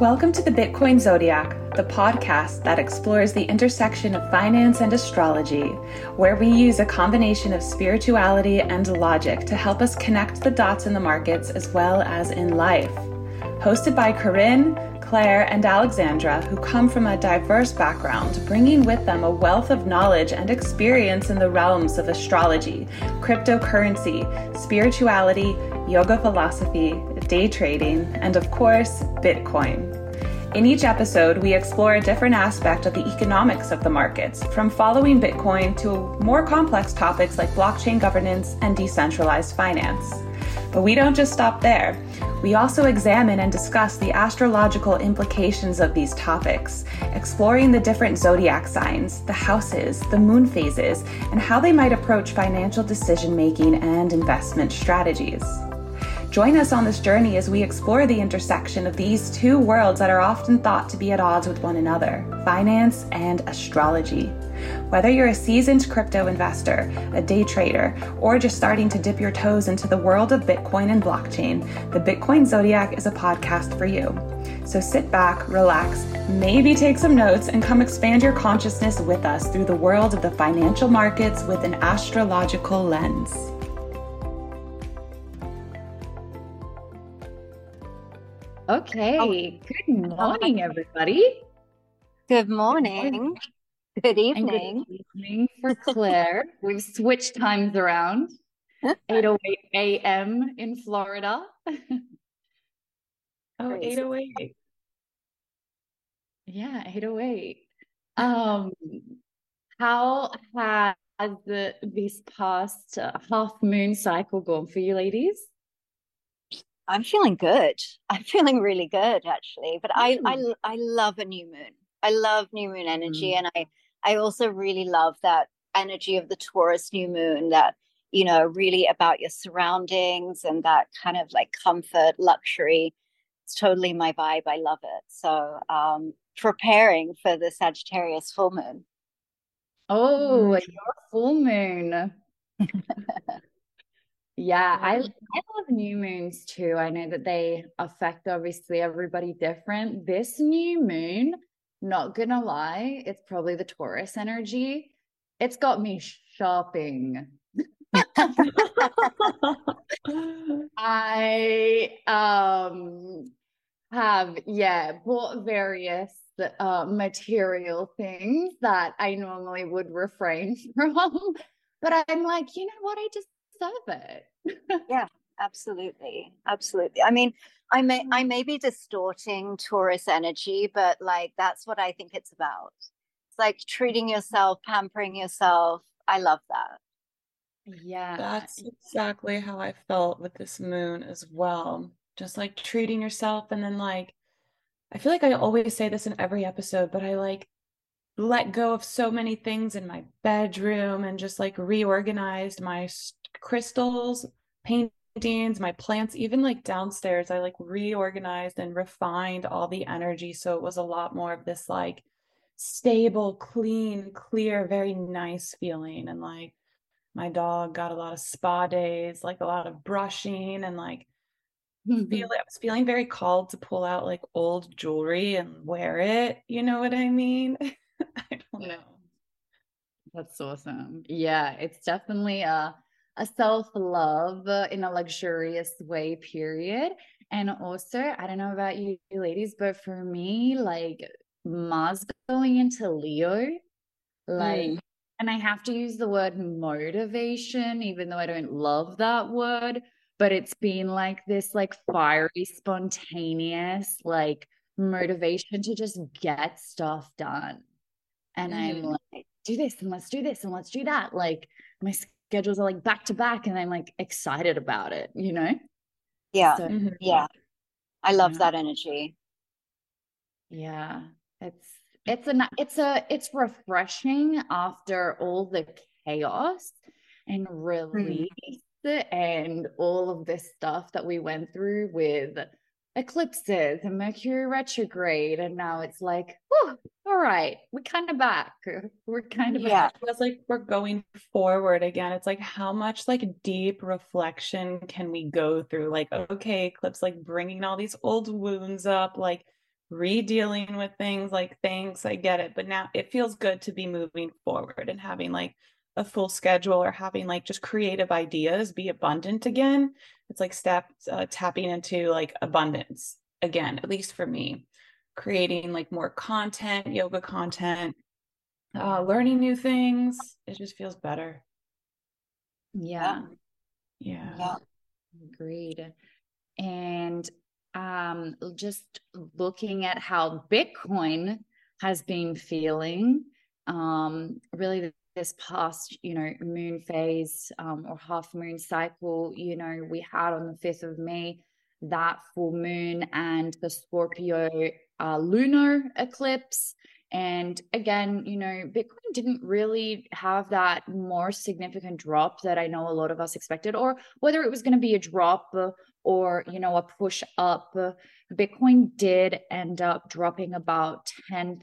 Welcome to the Bitcoin Zodiac, the podcast that explores the intersection of finance and astrology, where we use a combination of spirituality and logic to help us connect the dots in the markets as well as in life. Hosted by Corinne, Claire, and Alexandra, who come from a diverse background, bringing with them a wealth of knowledge and experience in the realms of astrology, cryptocurrency, spirituality, yoga philosophy, day trading, and of course, Bitcoin. In each episode, we explore a different aspect of the economics of the markets, from following Bitcoin to more complex topics like blockchain governance and decentralized finance. But we don't just stop there. We also examine and discuss the astrological implications of these topics, exploring the different zodiac signs, the houses, the moon phases, and how they might approach financial decision making and investment strategies. Join us on this journey as we explore the intersection of these two worlds that are often thought to be at odds with one another finance and astrology. Whether you're a seasoned crypto investor, a day trader, or just starting to dip your toes into the world of Bitcoin and blockchain, the Bitcoin Zodiac is a podcast for you. So sit back, relax, maybe take some notes, and come expand your consciousness with us through the world of the financial markets with an astrological lens. Okay. Good morning, everybody. Good morning. Good evening. Good evening for Claire. We've switched times around. 8:08 a.m. in Florida. oh, 808. Yeah, 808. Um, how has the this past uh, half moon cycle gone for you, ladies? I'm feeling good. I'm feeling really good actually. But I I mm. I love a new moon. I love new moon energy mm. and I I also really love that energy of the Taurus new moon that you know really about your surroundings and that kind of like comfort luxury it's totally my vibe i love it so um preparing for the sagittarius full moon oh mm. your full moon Yeah, I I love new moons too. I know that they affect obviously everybody different. This new moon, not gonna lie, it's probably the Taurus energy. It's got me shopping. I um have yeah bought various uh, material things that I normally would refrain from, but I'm like, you know what? I just deserve it yeah, absolutely. Absolutely. I mean, I may I mm-hmm. may be distorting Taurus energy, but like that's what I think it's about. It's like treating mm-hmm. yourself, pampering yourself. I love that. Yeah. That's exactly how I felt with this moon as well. Just like treating yourself and then like I feel like I always say this in every episode, but I like let go of so many things in my bedroom and just like reorganized my crystals, paintings, my plants, even like downstairs, I like reorganized and refined all the energy. So it was a lot more of this like stable, clean, clear, very nice feeling. And like my dog got a lot of spa days, like a lot of brushing and like mm-hmm. feel I was feeling very called to pull out like old jewelry and wear it. You know what I mean? I don't know. That's awesome. Yeah, it's definitely a a self love in a luxurious way, period. And also, I don't know about you ladies, but for me, like Mars going into Leo, like, mm. and I have to use the word motivation, even though I don't love that word, but it's been like this, like, fiery, spontaneous, like, motivation to just get stuff done. And mm. I'm like, do this and let's do this and let's do that. Like, my schedules are like back to back and I'm like excited about it, you know? Yeah. So, mm-hmm. Yeah. I love yeah. that energy. Yeah. It's it's a it's a it's refreshing after all the chaos and release mm. and all of this stuff that we went through with eclipses and Mercury retrograde. And now it's like, oh, all right, we're kind of back. We're kind of yeah. It It's like we're going forward again. It's like how much like deep reflection can we go through? Like, okay, eclipse, like bringing all these old wounds up, like re-dealing with things like thanks i get it but now it feels good to be moving forward and having like a full schedule or having like just creative ideas be abundant again it's like step uh, tapping into like abundance again at least for me. Creating like more content yoga content uh, learning new things it just feels better. Yeah. Yeah. Yeah. Agreed. And um, just looking at how Bitcoin has been feeling, um, really this past, you know, moon phase um, or half moon cycle, you know, we had on the 5th of May that full moon and the Scorpio uh, lunar eclipse. And again, you know, Bitcoin didn't really have that more significant drop that I know a lot of us expected, or whether it was going to be a drop or, you know, a push up. Bitcoin did end up dropping about 10%,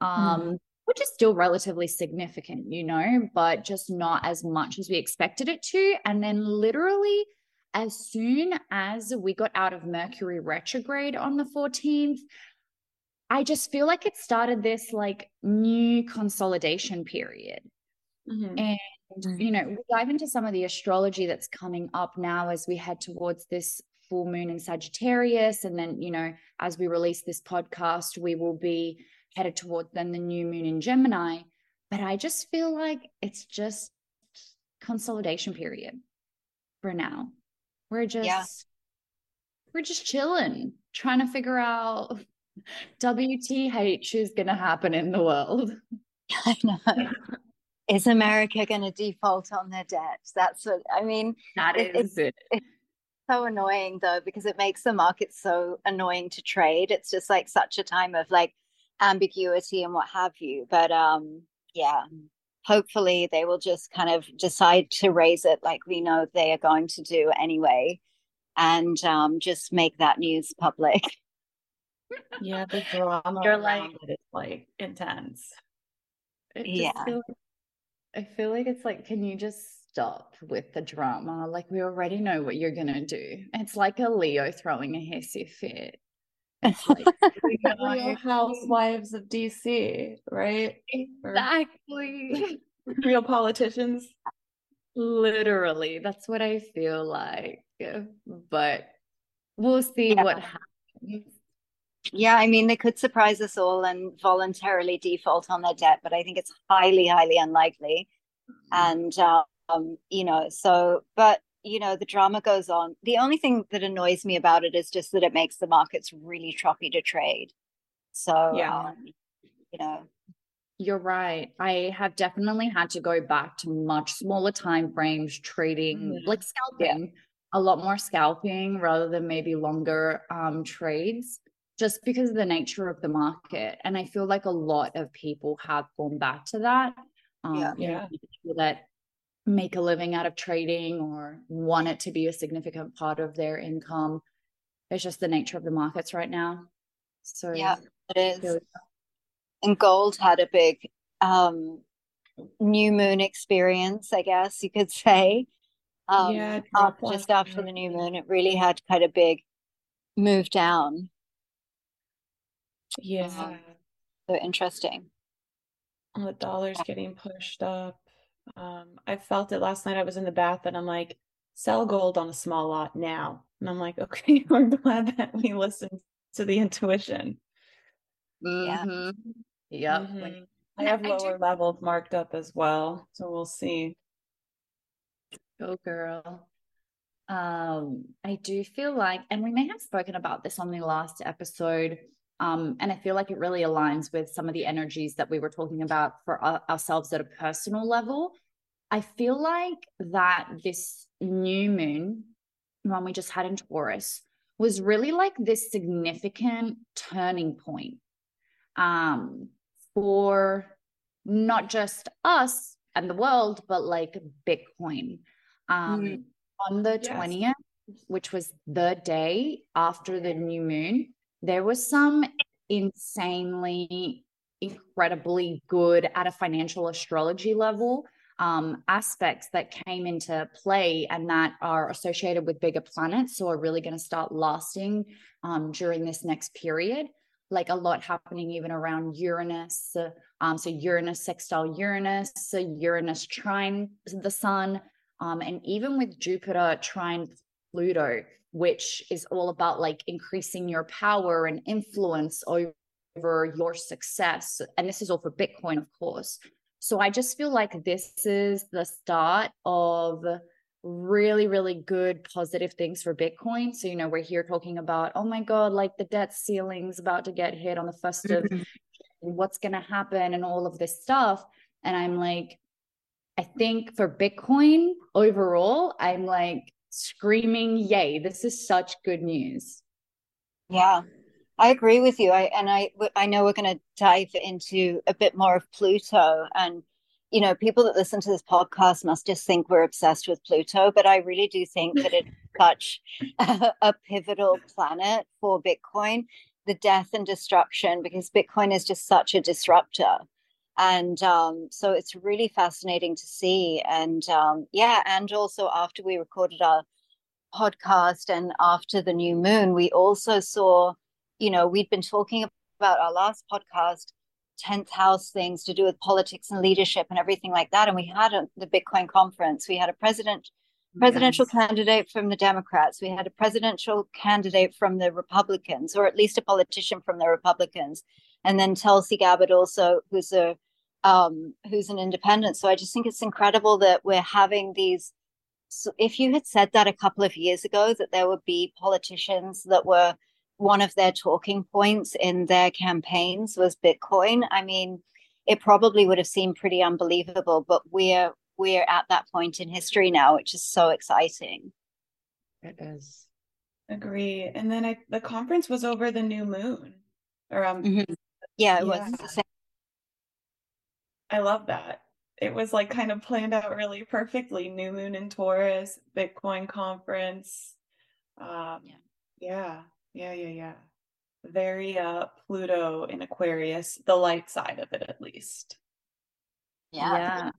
um, mm. Which is still relatively significant, you know, but just not as much as we expected it to. And then literally, as soon as we got out of Mercury retrograde on the 14th, I just feel like it started this like new consolidation period. Mm-hmm. And, you know, we dive into some of the astrology that's coming up now as we head towards this full moon in Sagittarius. And then, you know, as we release this podcast, we will be headed towards then the new moon in Gemini. But I just feel like it's just consolidation period for now. We're just, yeah. we're just chilling, trying to figure out WTH is going to happen in the world. I know. Is America going to default on their debt? That's what I mean. That it, is it. It's so annoying though, because it makes the market so annoying to trade. It's just like such a time of like ambiguity and what have you. But um, yeah, hopefully they will just kind of decide to raise it like we know they are going to do anyway and um, just make that news public. yeah, the drama You're like, it is like intense. It yeah. Feel, I feel like it's like, can you just stop with the drama? Like we already know what you're gonna do. It's like a Leo throwing a hissy fit. It's like Real Housewives of DC, right? Exactly. Real politicians. Literally, that's what I feel like. But we'll see yeah. what happens. Yeah, I mean, they could surprise us all and voluntarily default on their debt, but I think it's highly, highly unlikely. Mm-hmm. And, um, you know, so, but, you know, the drama goes on. The only thing that annoys me about it is just that it makes the markets really choppy to trade. So, yeah, um, you know, you're right. I have definitely had to go back to much smaller time frames trading, mm-hmm. like scalping, yeah. a lot more scalping rather than maybe longer um, trades just because of the nature of the market. And I feel like a lot of people have gone back to that. Um, yeah. yeah. People that make a living out of trading or want it to be a significant part of their income. It's just the nature of the markets right now. So yeah, it is. And gold had a big um, new moon experience, I guess you could say. Um, yeah, just after the new moon, it really had quite a big move down. Yeah. so interesting. The dollar's getting pushed up. Um, I felt it last night. I was in the bath and I'm like, sell gold on a small lot now. And I'm like, okay, I'm glad that we listened to the intuition. Mm-hmm. Yeah. Yep. Mm-hmm. I have lower I levels marked up as well. So we'll see. Go girl. Um, I do feel like, and we may have spoken about this on the last episode, um, and I feel like it really aligns with some of the energies that we were talking about for our, ourselves at a personal level. I feel like that this new moon, one we just had in Taurus, was really like this significant turning point um, for not just us and the world, but like Bitcoin. Um, mm. On the yes. 20th, which was the day after the new moon, there was some insanely incredibly good at a financial astrology level um, aspects that came into play and that are associated with bigger planets. So are really going to start lasting um, during this next period. Like a lot happening even around Uranus. Um, so Uranus sextile Uranus, so Uranus trine the sun, um, and even with Jupiter trine Pluto, which is all about like increasing your power and influence over your success. And this is all for Bitcoin, of course. So I just feel like this is the start of really, really good positive things for Bitcoin. So, you know, we're here talking about, oh my God, like the debt ceiling's about to get hit on the first of mm-hmm. what's going to happen and all of this stuff. And I'm like, I think for Bitcoin overall, I'm like screaming, yay, this is such good news. Yeah. I agree with you. I and I I know we're going to dive into a bit more of Pluto and you know people that listen to this podcast must just think we're obsessed with Pluto, but I really do think that it's such a, a pivotal planet for Bitcoin, the death and destruction because Bitcoin is just such a disruptor. And um, so it's really fascinating to see. And um, yeah, and also after we recorded our podcast and after the new moon, we also saw you know, we'd been talking about our last podcast, 10th house things to do with politics and leadership and everything like that. And we had a, the Bitcoin conference. We had a president, presidential yes. candidate from the Democrats. We had a presidential candidate from the Republicans, or at least a politician from the Republicans. And then Tulsi Gabbard also, who's a um, who's an independent. So I just think it's incredible that we're having these. So if you had said that a couple of years ago, that there would be politicians that were one of their talking points in their campaigns was Bitcoin. I mean, it probably would have seemed pretty unbelievable, but we're we're at that point in history now, which is so exciting. It is. Agree. And then I, the conference was over the new moon. Or um mm-hmm. yeah, it yeah. was I love that. It was like kind of planned out really perfectly. New moon in Taurus, Bitcoin conference. Um yeah. yeah. Yeah, yeah, yeah. Very uh Pluto in Aquarius, the light side of it at least. Yeah. Yeah.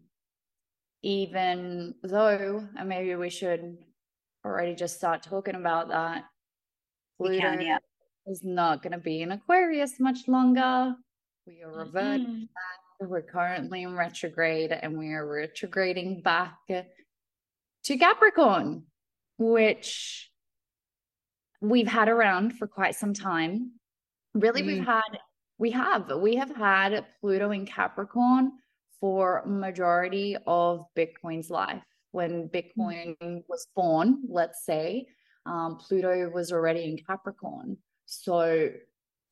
Even though, and maybe we should already just start talking about that. Pluto can, yeah. is not going to be in Aquarius much longer. We are reverting mm-hmm. We're currently in retrograde and we are retrograding back to Capricorn, which we've had around for quite some time. Really, mm. we've had we have we have had Pluto in Capricorn for majority of Bitcoin's life. When Bitcoin mm. was born, let's say, um, Pluto was already in Capricorn. So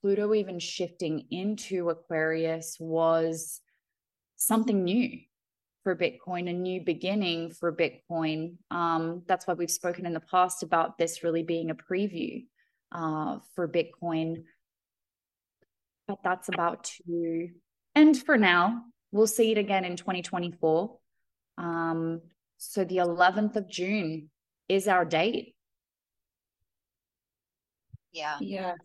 Pluto even shifting into Aquarius was something new for Bitcoin, a new beginning for Bitcoin. Um, that's why we've spoken in the past about this really being a preview uh, for Bitcoin. But that's about to end for now. We'll see it again in 2024. Um, so the 11th of June is our date. Yeah. Yes.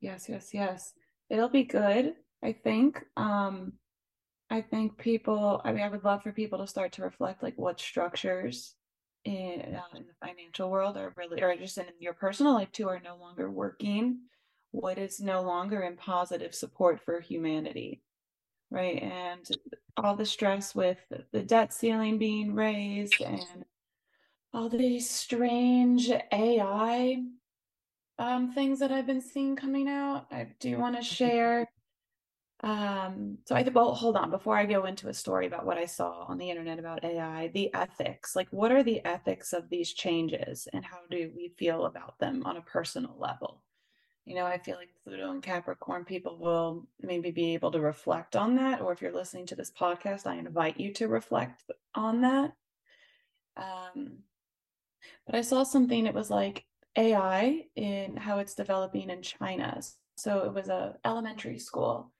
Yes, yes, yes. It'll be good, I think. Um, I think people, I mean, I would love for people to start to reflect like what structures in, uh, in the financial world are really, or just in your personal life too, are no longer working. What is no longer in positive support for humanity, right? And all the stress with the debt ceiling being raised and all these strange AI um, things that I've been seeing coming out. I do want to share um, so I think, well, hold on, before I go into a story about what I saw on the internet about AI, the ethics, like what are the ethics of these changes and how do we feel about them on a personal level? You know, I feel like Pluto and Capricorn people will maybe be able to reflect on that. Or if you're listening to this podcast, I invite you to reflect on that. Um, but I saw something, it was like AI in how it's developing in China. So it was a elementary school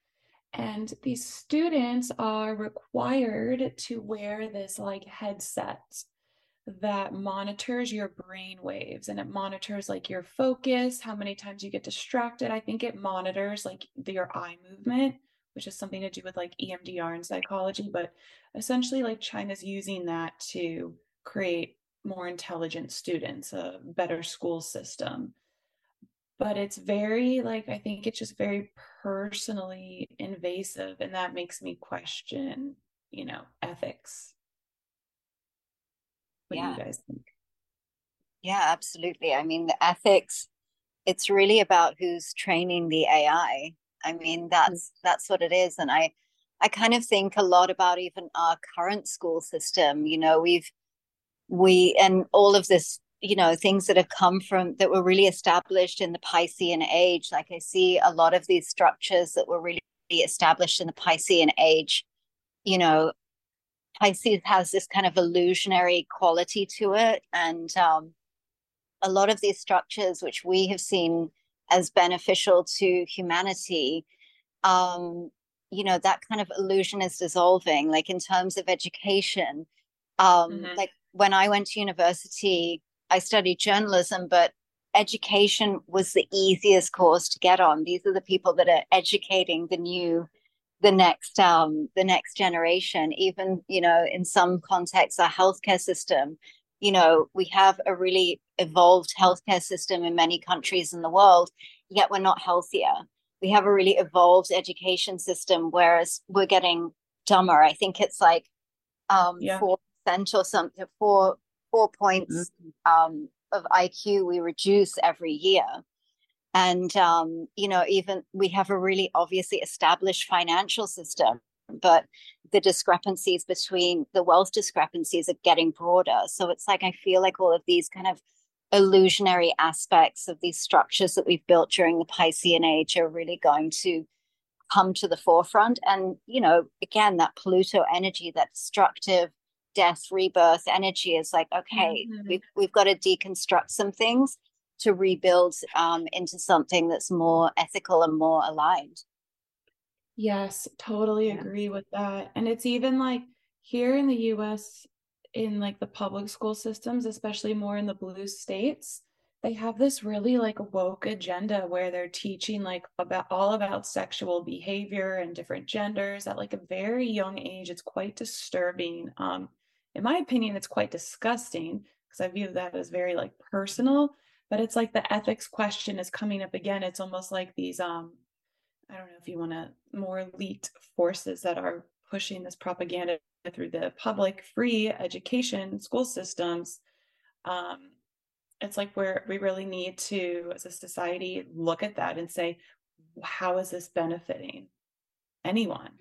and these students are required to wear this like headset that monitors your brain waves and it monitors like your focus, how many times you get distracted. I think it monitors like your eye movement, which is something to do with like EMDR and psychology. But essentially, like China's using that to create more intelligent students, a better school system. But it's very, like, I think it's just very personally invasive. And that makes me question, you know, ethics. What yeah. do you guys think? Yeah, absolutely. I mean, the ethics, it's really about who's training the AI. I mean, that's mm-hmm. that's what it is. And I I kind of think a lot about even our current school system. You know, we've we and all of this you know things that have come from that were really established in the piscean age. Like i see a lot of these structures that were really established in the piscean age. You know pisces has this kind of illusionary quality to it and um, a lot of these structures which we have seen as beneficial to humanity um, you know that kind of illusion is dissolving. Like in terms of education um, mm-hmm. like when I went to university, I studied journalism, but education was the easiest course to get on. These are the people that are educating the new, the next, um, the next generation. Even you know, in some contexts, our healthcare system. You know, we have a really evolved healthcare system in many countries in the world, yet we're not healthier. We have a really evolved education system, whereas we're getting dumber. I think it's like um, yeah. four percent or something, four four points mm-hmm. um, of IQ we reduce every year. And um, you know, even we have a really obviously established financial system, but the discrepancies between the wealth discrepancies are getting broader. So it's like I feel like all of these kind of illusionary aspects of these structures that we've built during the Piscean age are really going to come to the forefront. And, you know, again, that Pluto energy, that destructive, death rebirth energy is like okay mm-hmm. we've, we've got to deconstruct some things to rebuild um, into something that's more ethical and more aligned yes totally yeah. agree with that and it's even like here in the us in like the public school systems especially more in the blue states they have this really like woke agenda where they're teaching like about all about sexual behavior and different genders at like a very young age it's quite disturbing um in my opinion, it's quite disgusting because I view that as very like personal. But it's like the ethics question is coming up again. It's almost like these um, I don't know if you want to more elite forces that are pushing this propaganda through the public free education school systems. Um, it's like where we really need to, as a society, look at that and say, how is this benefiting anyone?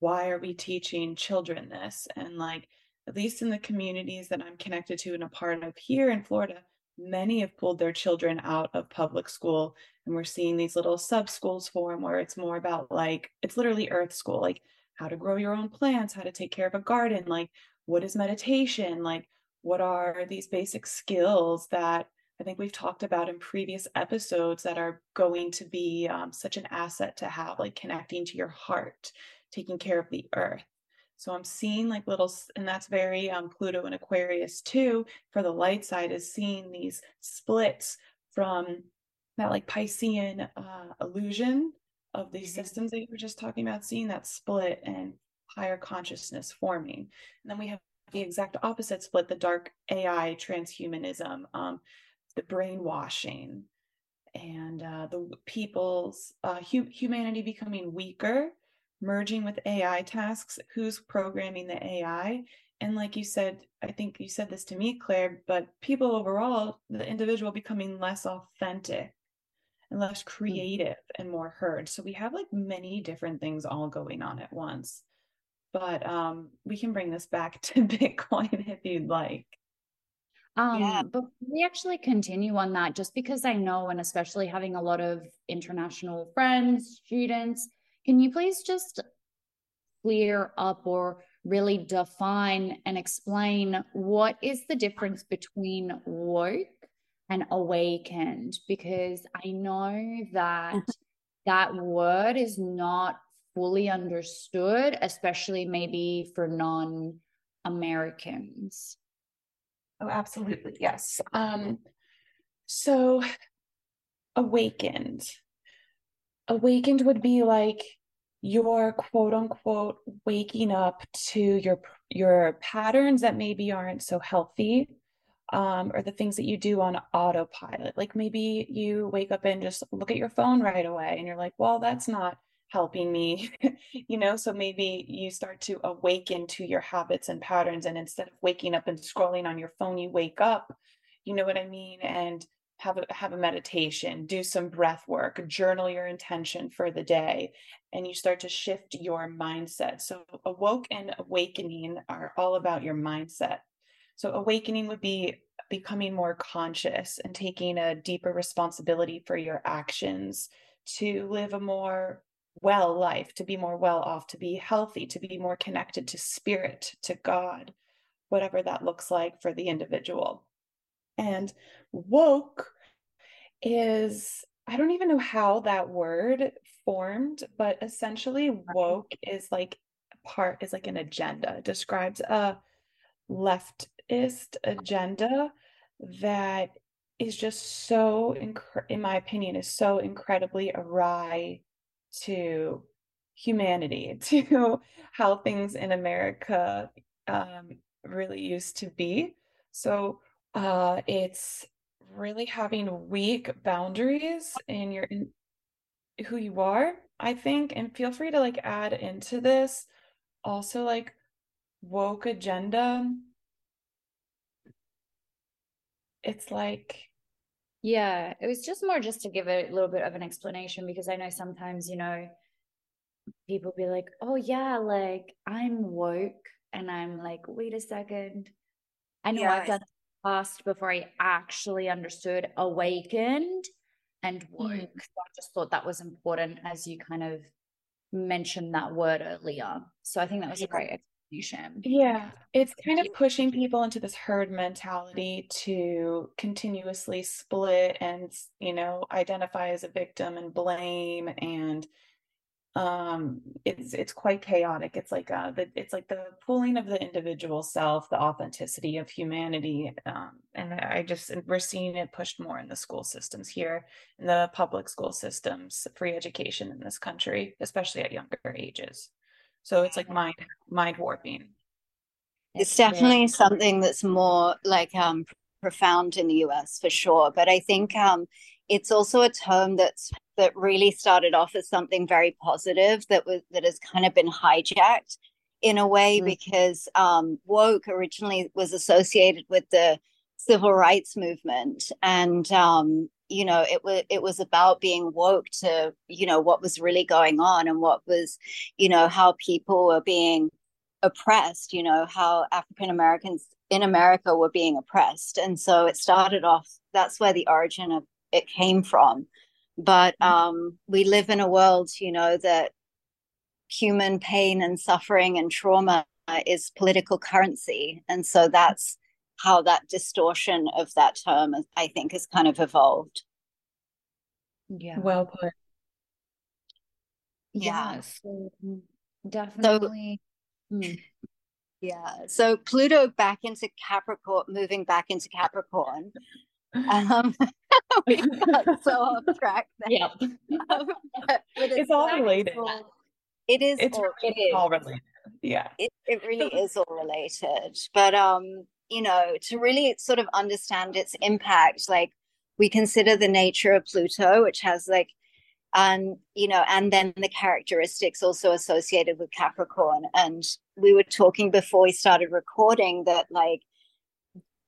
Why are we teaching children this? And like, at least in the communities that I'm connected to and a part of here in Florida, many have pulled their children out of public school. And we're seeing these little sub schools form where it's more about like, it's literally earth school, like how to grow your own plants, how to take care of a garden, like what is meditation, like what are these basic skills that I think we've talked about in previous episodes that are going to be um, such an asset to have, like connecting to your heart, taking care of the earth. So I'm seeing like little, and that's very um, Pluto and Aquarius too. For the light side, is seeing these splits from that like Piscean uh, illusion of these mm-hmm. systems that you were just talking about, seeing that split and higher consciousness forming. And then we have the exact opposite split the dark AI transhumanism, um, the brainwashing, and uh, the people's uh, hu- humanity becoming weaker merging with AI tasks, who's programming the AI. And like you said, I think you said this to me, Claire, but people overall, the individual becoming less authentic and less hmm. creative and more herd. So we have like many different things all going on at once. But um, we can bring this back to Bitcoin if you'd like. Um, yeah. but we actually continue on that just because I know, and especially having a lot of international friends, students, can you please just clear up or really define and explain what is the difference between woke and awakened? Because I know that mm-hmm. that word is not fully understood, especially maybe for non Americans. Oh, absolutely. Yes. Um, so, awakened. Awakened would be like you're quote unquote waking up to your your patterns that maybe aren't so healthy um, or the things that you do on autopilot. Like maybe you wake up and just look at your phone right away and you're like well that's not helping me. You know so maybe you start to awaken to your habits and patterns and instead of waking up and scrolling on your phone you wake up you know what i mean? And have a have a meditation do some breath work journal your intention for the day and you start to shift your mindset. So awoke and awakening are all about your mindset. So awakening would be becoming more conscious and taking a deeper responsibility for your actions to live a more well life to be more well off to be healthy to be more connected to spirit to god whatever that looks like for the individual and woke is, I don't even know how that word formed, but essentially woke is like part is like an agenda. It describes a leftist agenda that is just so in my opinion is so incredibly awry to humanity to how things in america um, really used to be so uh, it's really having weak boundaries in your in who you are, I think, and feel free to like add into this also like woke agenda. It's like yeah, it was just more just to give a little bit of an explanation because I know sometimes, you know, people be like, oh, yeah, like I'm woke. And I'm like, wait a second. I know yeah. I've done past before I actually understood awakened and woke. Mm. So I just thought that was important as you kind of mentioned that word earlier. So I think that was a great explanation. Yeah, it's kind of pushing people into this herd mentality to continuously split and, you know, identify as a victim and blame and um it's it's quite chaotic. It's like uh the, it's like the pooling of the individual self the authenticity of humanity um and i just we're seeing it pushed more in the school systems here in the public school systems free education in this country especially at younger ages. So it's like mind mind warping. It's definitely something that's more like um profound in the us for sure. But i think um it's also a term that's that really started off as something very positive that was that has kind of been hijacked in a way mm-hmm. because um, woke originally was associated with the civil rights movement and um, you know it was it was about being woke to you know what was really going on and what was you know how people were being oppressed you know how african americans in america were being oppressed and so it started off that's where the origin of it came from. But mm-hmm. um, we live in a world, you know, that human pain and suffering and trauma is political currency. And so that's how that distortion of that term, I think, has kind of evolved. Yeah. Well put. Yeah. yeah so definitely. So, mm. Yeah. So Pluto back into Capricorn, moving back into Capricorn. Um, we got so off track. Yeah, um, it's all related. It is. It's all, it is. all related. Yeah, it, it really is all related. But um, you know, to really sort of understand its impact, like we consider the nature of Pluto, which has like and you know and then the characteristics also associated with capricorn and we were talking before we started recording that like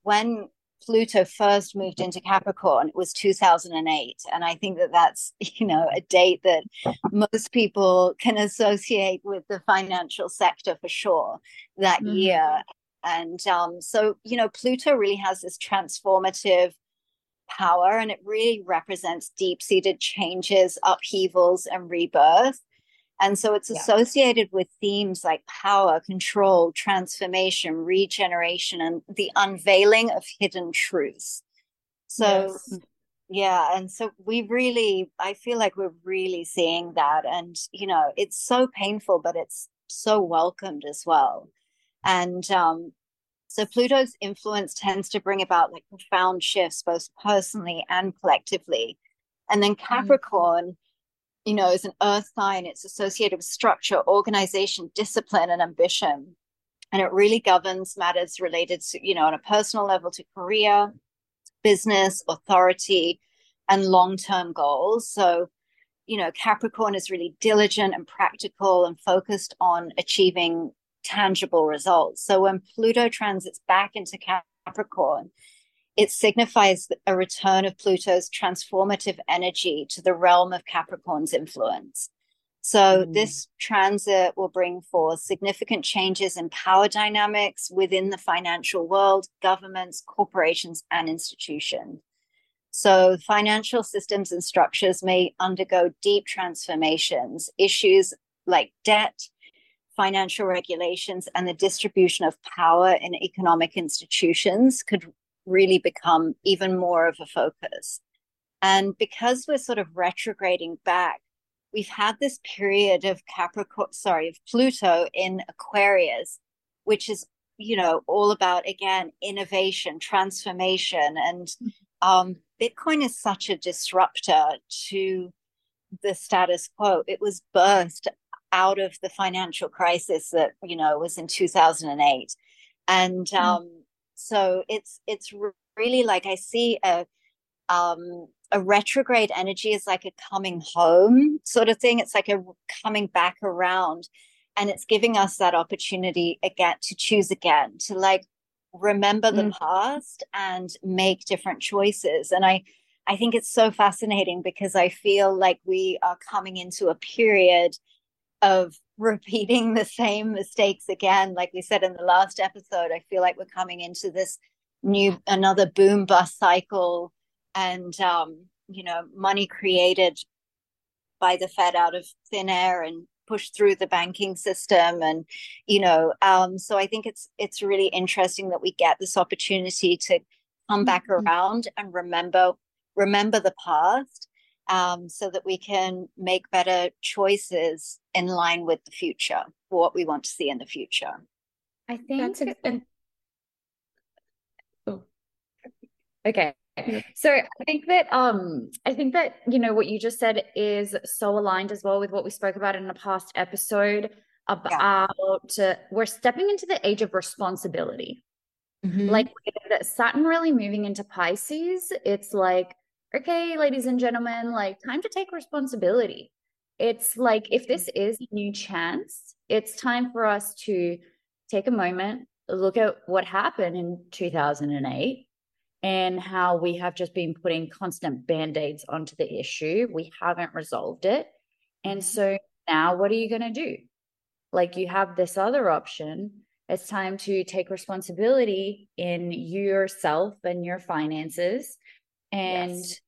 when Pluto first moved into Capricorn, it was 2008. And I think that that's, you know, a date that most people can associate with the financial sector for sure that mm-hmm. year. And um, so, you know, Pluto really has this transformative power and it really represents deep seated changes, upheavals, and rebirth. And so it's associated yeah. with themes like power, control, transformation, regeneration, and the unveiling of hidden truths. So, yes. yeah. And so we really, I feel like we're really seeing that. And, you know, it's so painful, but it's so welcomed as well. And um, so Pluto's influence tends to bring about like profound shifts, both personally and collectively. And then mm. Capricorn. Mm you know, is an earth sign. It's associated with structure, organization, discipline, and ambition. And it really governs matters related to, you know, on a personal level to career, business, authority, and long term goals. So, you know, Capricorn is really diligent and practical and focused on achieving tangible results. So when Pluto transits back into Capricorn, it signifies a return of Pluto's transformative energy to the realm of Capricorn's influence. So, mm. this transit will bring forth significant changes in power dynamics within the financial world, governments, corporations, and institutions. So, financial systems and structures may undergo deep transformations. Issues like debt, financial regulations, and the distribution of power in economic institutions could really become even more of a focus. And because we're sort of retrograding back, we've had this period of Capricorn, sorry, of Pluto in Aquarius, which is, you know, all about, again, innovation, transformation. And um, Bitcoin is such a disruptor to the status quo. It was birthed out of the financial crisis that, you know, was in 2008. And mm. um, so it's it's really like I see a um, a retrograde energy is like a coming home sort of thing. It's like a coming back around, and it's giving us that opportunity again to choose again to like remember the mm. past and make different choices. And I I think it's so fascinating because I feel like we are coming into a period of repeating the same mistakes again. Like we said in the last episode, I feel like we're coming into this new another boom bust cycle and um, you know money created by the Fed out of thin air and pushed through the banking system and you know um, so I think it's it's really interesting that we get this opportunity to come back mm-hmm. around and remember remember the past um, so that we can make better choices in line with the future for what we want to see in the future. I think that's a, oh. okay. So I think that um I think that you know what you just said is so aligned as well with what we spoke about in the past episode about yeah. uh, we're stepping into the age of responsibility. Mm-hmm. Like Saturn really moving into Pisces, it's like okay, ladies and gentlemen, like time to take responsibility. It's like if this mm. is a new chance, it's time for us to take a moment, look at what happened in 2008 and how we have just been putting constant band aids onto the issue. We haven't resolved it. And mm-hmm. so now what are you going to do? Like you have this other option. It's time to take responsibility in yourself and your finances and yes.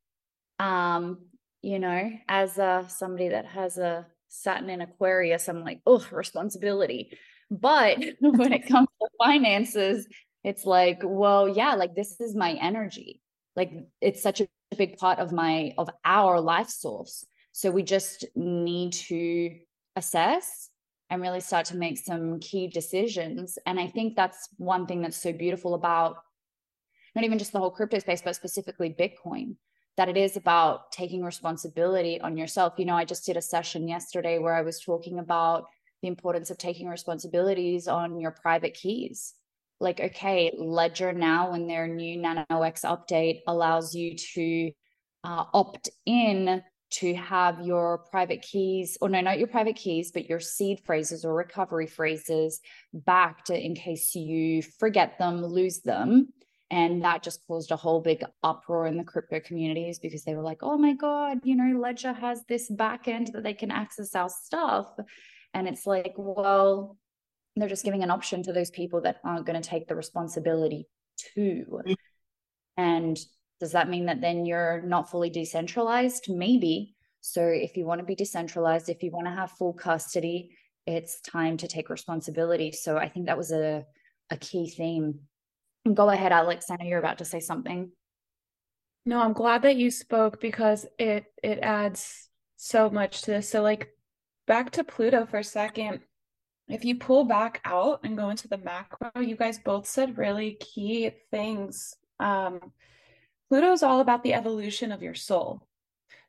um you know as a somebody that has a saturn in aquarius i'm like oh responsibility. But when it comes to finances it's like well yeah like this is my energy. Like it's such a big part of my of our life source. So we just need to assess and really start to make some key decisions. And i think that's one thing that's so beautiful about not even just the whole crypto space, but specifically Bitcoin, that it is about taking responsibility on yourself. You know, I just did a session yesterday where I was talking about the importance of taking responsibilities on your private keys. Like, okay, Ledger now in their new Nano X update allows you to uh, opt in to have your private keys, or no, not your private keys, but your seed phrases or recovery phrases backed in case you forget them, lose them. And that just caused a whole big uproar in the crypto communities because they were like, oh my God, you know, Ledger has this back end that they can access our stuff. And it's like, well, they're just giving an option to those people that aren't going to take the responsibility to. Mm-hmm. And does that mean that then you're not fully decentralized? Maybe. So if you want to be decentralized, if you want to have full custody, it's time to take responsibility. So I think that was a, a key theme Go ahead, Alex. I know you're about to say something. No, I'm glad that you spoke because it it adds so much to this. So like back to Pluto for a second. If you pull back out and go into the macro, you guys both said really key things. Um Pluto's all about the evolution of your soul.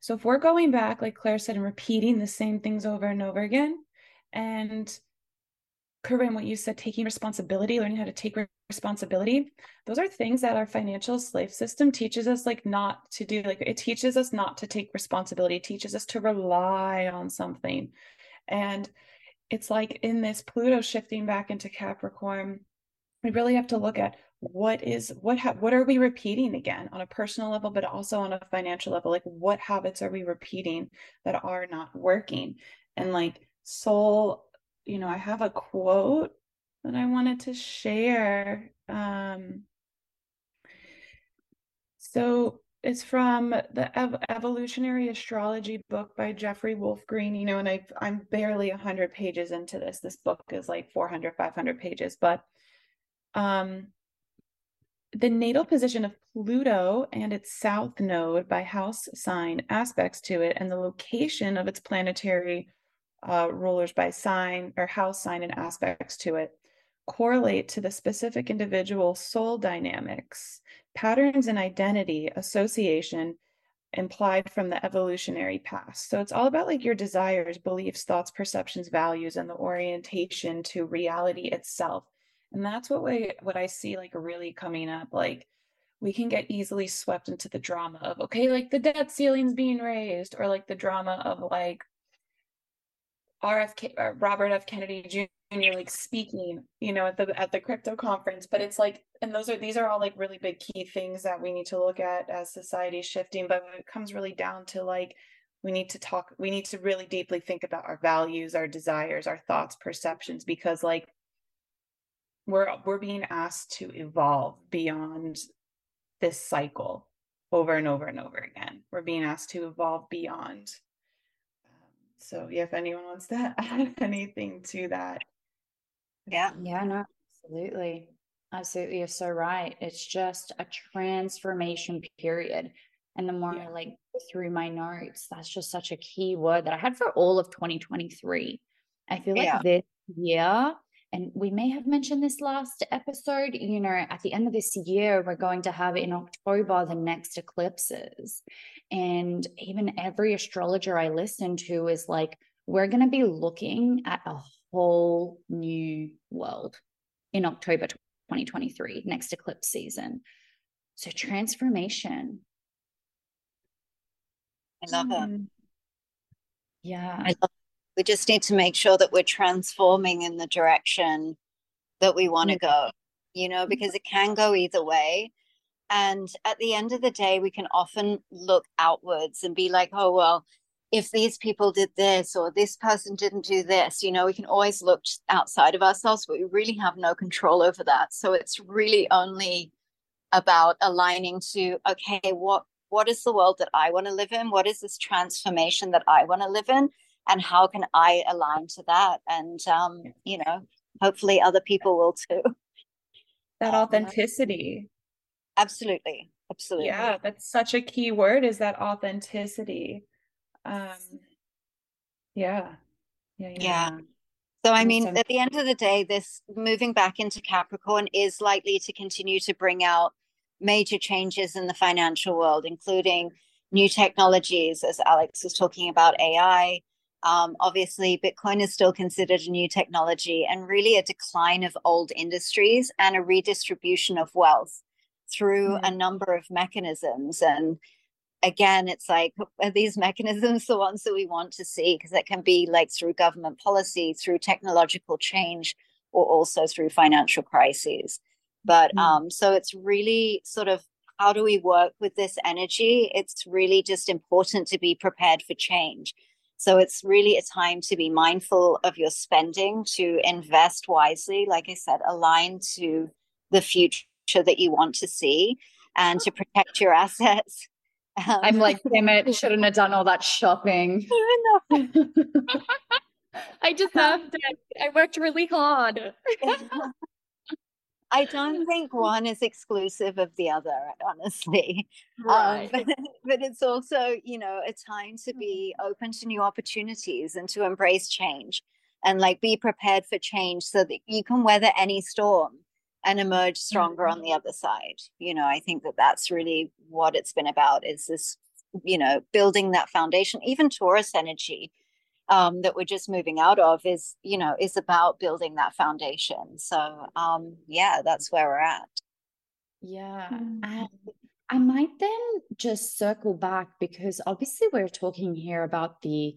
So if we're going back, like Claire said, and repeating the same things over and over again, and Corinne, what you said, taking responsibility, learning how to take responsibility, those are things that our financial slave system teaches us like not to do. Like it teaches us not to take responsibility, it teaches us to rely on something. And it's like in this Pluto shifting back into Capricorn, we really have to look at what is what ha- what are we repeating again on a personal level but also on a financial level like what habits are we repeating that are not working and like soul you know i have a quote that i wanted to share um so it's from the Ev- evolutionary astrology book by jeffrey wolf green you know and i i'm barely 100 pages into this. This book is like 400 500 pages but um the natal position of Pluto and its south node by house sign aspects to it, and the location of its planetary uh, rulers by sign or house sign and aspects to it correlate to the specific individual soul dynamics, patterns and identity association implied from the evolutionary past. So it's all about like your desires, beliefs, thoughts, perceptions, values, and the orientation to reality itself and that's what we what i see like really coming up like we can get easily swept into the drama of okay like the debt ceiling's being raised or like the drama of like RFK uh, Robert F Kennedy Jr. like speaking, you know, at the at the crypto conference. But it's like, and those are these are all like really big key things that we need to look at as society shifting. But it comes really down to like we need to talk, we need to really deeply think about our values, our desires, our thoughts, perceptions, because like we're we're being asked to evolve beyond this cycle over and over and over again we're being asked to evolve beyond so yeah if anyone wants to add anything to that yeah yeah no absolutely absolutely you're so right it's just a transformation period and the more yeah. i like through my notes that's just such a key word that i had for all of 2023 i feel like yeah. this year and we may have mentioned this last episode, you know, at the end of this year, we're going to have in October the next eclipses. And even every astrologer I listen to is like, we're going to be looking at a whole new world in October 2023, next eclipse season. So, transformation. I love it. Mm. Yeah. I love we just need to make sure that we're transforming in the direction that we want to mm-hmm. go, you know, because it can go either way. And at the end of the day, we can often look outwards and be like, oh, well, if these people did this or this person didn't do this, you know, we can always look outside of ourselves, but we really have no control over that. So it's really only about aligning to, okay, what what is the world that I want to live in? What is this transformation that I want to live in? and how can i align to that and um you know hopefully other people will too that um, authenticity absolutely. Absolutely. Yeah that's such a key word is that authenticity. Um yeah. Yeah yeah, yeah. so i mean at the end of the day this moving back into capricorn is likely to continue to bring out major changes in the financial world including new technologies as alex was talking about ai um, obviously, Bitcoin is still considered a new technology and really a decline of old industries and a redistribution of wealth through mm-hmm. a number of mechanisms. And again, it's like, are these mechanisms the ones that we want to see? Because it can be like through government policy, through technological change, or also through financial crises. But mm-hmm. um, so it's really sort of how do we work with this energy? It's really just important to be prepared for change so it's really a time to be mindful of your spending, to invest wisely, like I said, align to the future that you want to see and to protect your assets. Um, I'm like, damn it, shouldn't have done all that shopping. I just have to. I worked really hard. I don't think one is exclusive of the other, honestly. Um, right. Um, but, but it's also, you know, a time to be mm-hmm. open to new opportunities and to embrace change and like be prepared for change so that you can weather any storm and emerge stronger mm-hmm. on the other side. You know, I think that that's really what it's been about is this you know, building that foundation, even Taurus energy um, that we're just moving out of is, you know, is about building that foundation. So, um, yeah, that's where we're at. Yeah. Mm-hmm. And I might then just circle back because obviously we're talking here about the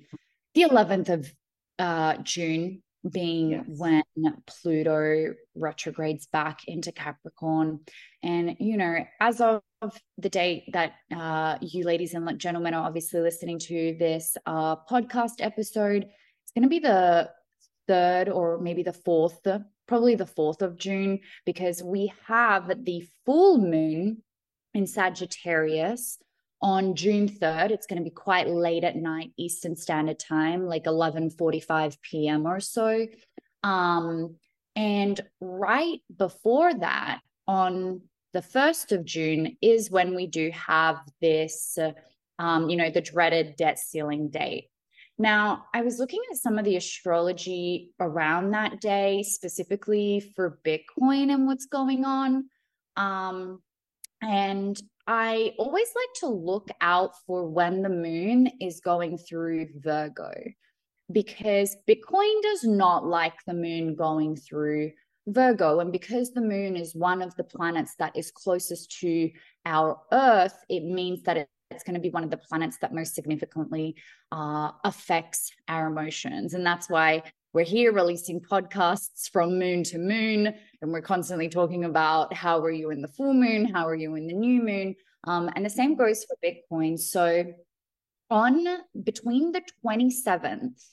the 11th of uh, June being yes. when Pluto retrogrades back into Capricorn. And, you know, as of the date that uh, you ladies and gentlemen are obviously listening to this uh, podcast episode, it's going to be the third or maybe the fourth, probably the fourth of June, because we have the full moon in Sagittarius on June 3rd. It's going to be quite late at night Eastern Standard Time, like 11:45 p.m. or so. Um, and right before that, on the 1st of June, is when we do have this, uh, um, you know, the dreaded debt ceiling date. Now, I was looking at some of the astrology around that day, specifically for Bitcoin and what's going on. Um, and I always like to look out for when the moon is going through Virgo because Bitcoin does not like the moon going through Virgo. And because the moon is one of the planets that is closest to our Earth, it means that it's going to be one of the planets that most significantly uh, affects our emotions. And that's why we're here releasing podcasts from moon to moon, and we're constantly talking about how are you in the full moon, how are you in the new moon. Um, and the same goes for Bitcoin. So, on between the 27th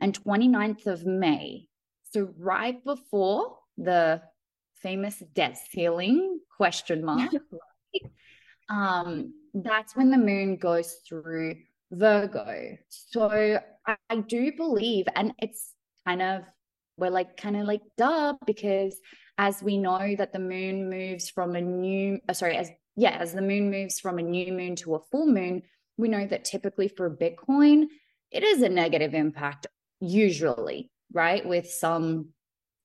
and 29th of May, so right before the famous debt ceiling question mark, um, that's when the moon goes through Virgo. So I, I do believe, and it's kind of we're like kind of like duh because as we know that the moon moves from a new uh, sorry as yeah as the moon moves from a new moon to a full moon we know that typically for bitcoin it is a negative impact usually right with some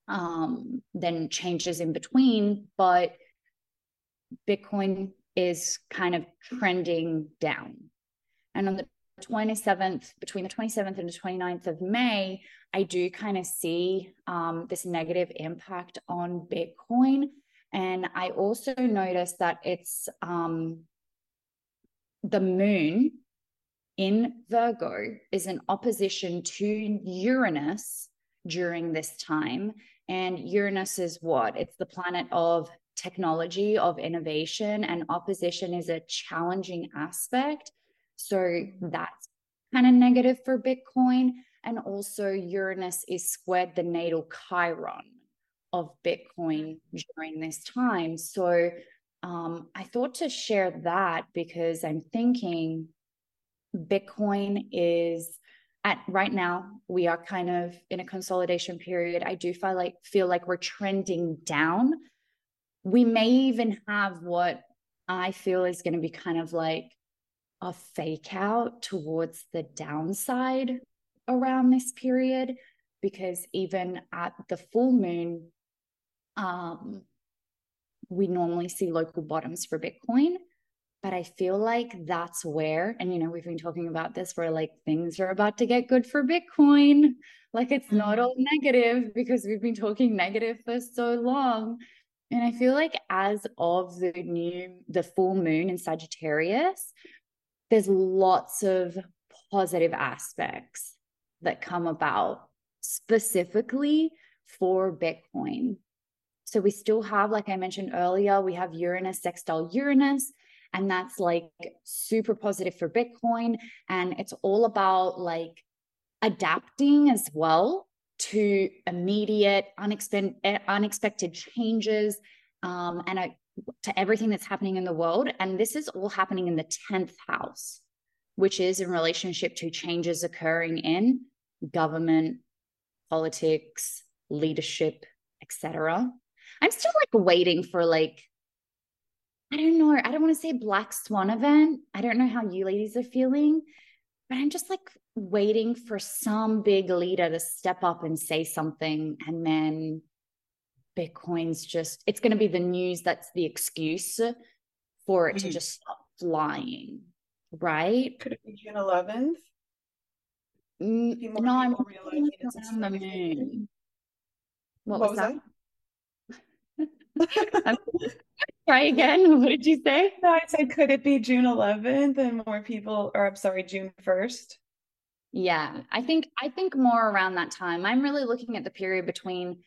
um then changes in between but bitcoin is kind of trending down. And on the 27th, between the 27th and the 29th of May, I do kind of see um, this negative impact on Bitcoin. And I also noticed that it's um, the moon in Virgo is in opposition to Uranus during this time. And Uranus is what? It's the planet of technology, of innovation, and opposition is a challenging aspect. So that's kind of negative for Bitcoin. And also, Uranus is squared the natal Chiron of Bitcoin during this time. So um, I thought to share that because I'm thinking Bitcoin is at right now we are kind of in a consolidation period. I do feel like feel like we're trending down. We may even have what I feel is going to be kind of like a fake out towards the downside around this period because even at the full moon um we normally see local bottoms for bitcoin but i feel like that's where and you know we've been talking about this where like things are about to get good for bitcoin like it's not mm-hmm. all negative because we've been talking negative for so long and i feel like as of the new the full moon in sagittarius there's lots of positive aspects that come about specifically for Bitcoin. So we still have, like I mentioned earlier, we have Uranus sextile Uranus, and that's like super positive for Bitcoin. And it's all about like adapting as well to immediate, unexpected, unexpected changes. Um, and I, to everything that's happening in the world. And this is all happening in the 10th house, which is in relationship to changes occurring in government, politics, leadership, etc. I'm still like waiting for like, I don't know, I don't want to say black swan event. I don't know how you ladies are feeling, but I'm just like waiting for some big leader to step up and say something and then Bitcoin's just, it's going to be the news that's the excuse for it mm-hmm. to just stop flying. right? Could it be June 11th? Mm, no, I'm around the moon. What, what was, was that? Try again. What did you say? No, I said, could it be June 11th and more people, or I'm sorry, June 1st? Yeah, I think I think more around that time. I'm really looking at the period between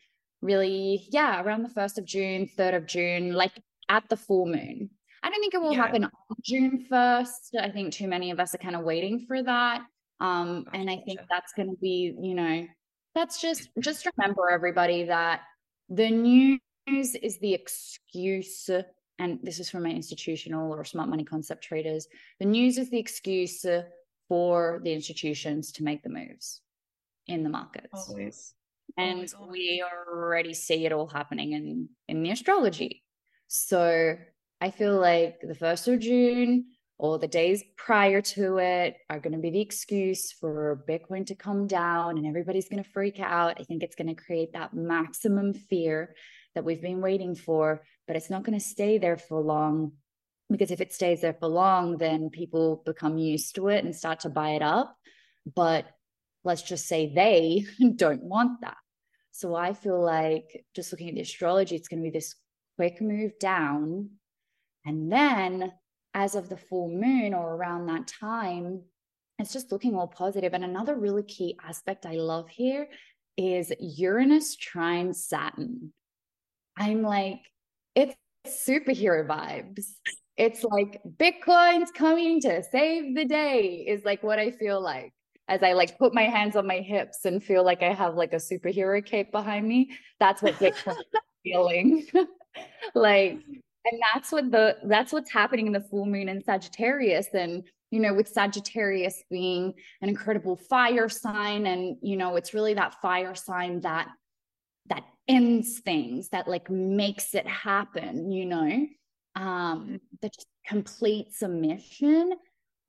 really, yeah, around the first of June, third of June, like at the full moon. I don't think it will yeah. happen on June 1st. I think too many of us are kind of waiting for that. Um, and I think that's going to be, you know, that's just just remember everybody that the news is the excuse and this is from my institutional or smart money concept traders the news is the excuse for the institutions to make the moves in the markets always Oh and always, always. we already see it all happening in in the astrology so i feel like the first of june or the days prior to it are going to be the excuse for Bitcoin to come down and everybody's going to freak out. I think it's going to create that maximum fear that we've been waiting for, but it's not going to stay there for long. Because if it stays there for long, then people become used to it and start to buy it up. But let's just say they don't want that. So I feel like just looking at the astrology, it's going to be this quick move down. And then as of the full moon or around that time, it's just looking all positive. And another really key aspect I love here is Uranus trine Saturn. I'm like, it's superhero vibes. It's like Bitcoin's coming to save the day, is like what I feel like as I like put my hands on my hips and feel like I have like a superhero cape behind me. That's what Bitcoin feeling. like and that's what the that's what's happening in the full moon in Sagittarius and you know with Sagittarius being an incredible fire sign and you know it's really that fire sign that that ends things that like makes it happen you know um that just completes a mission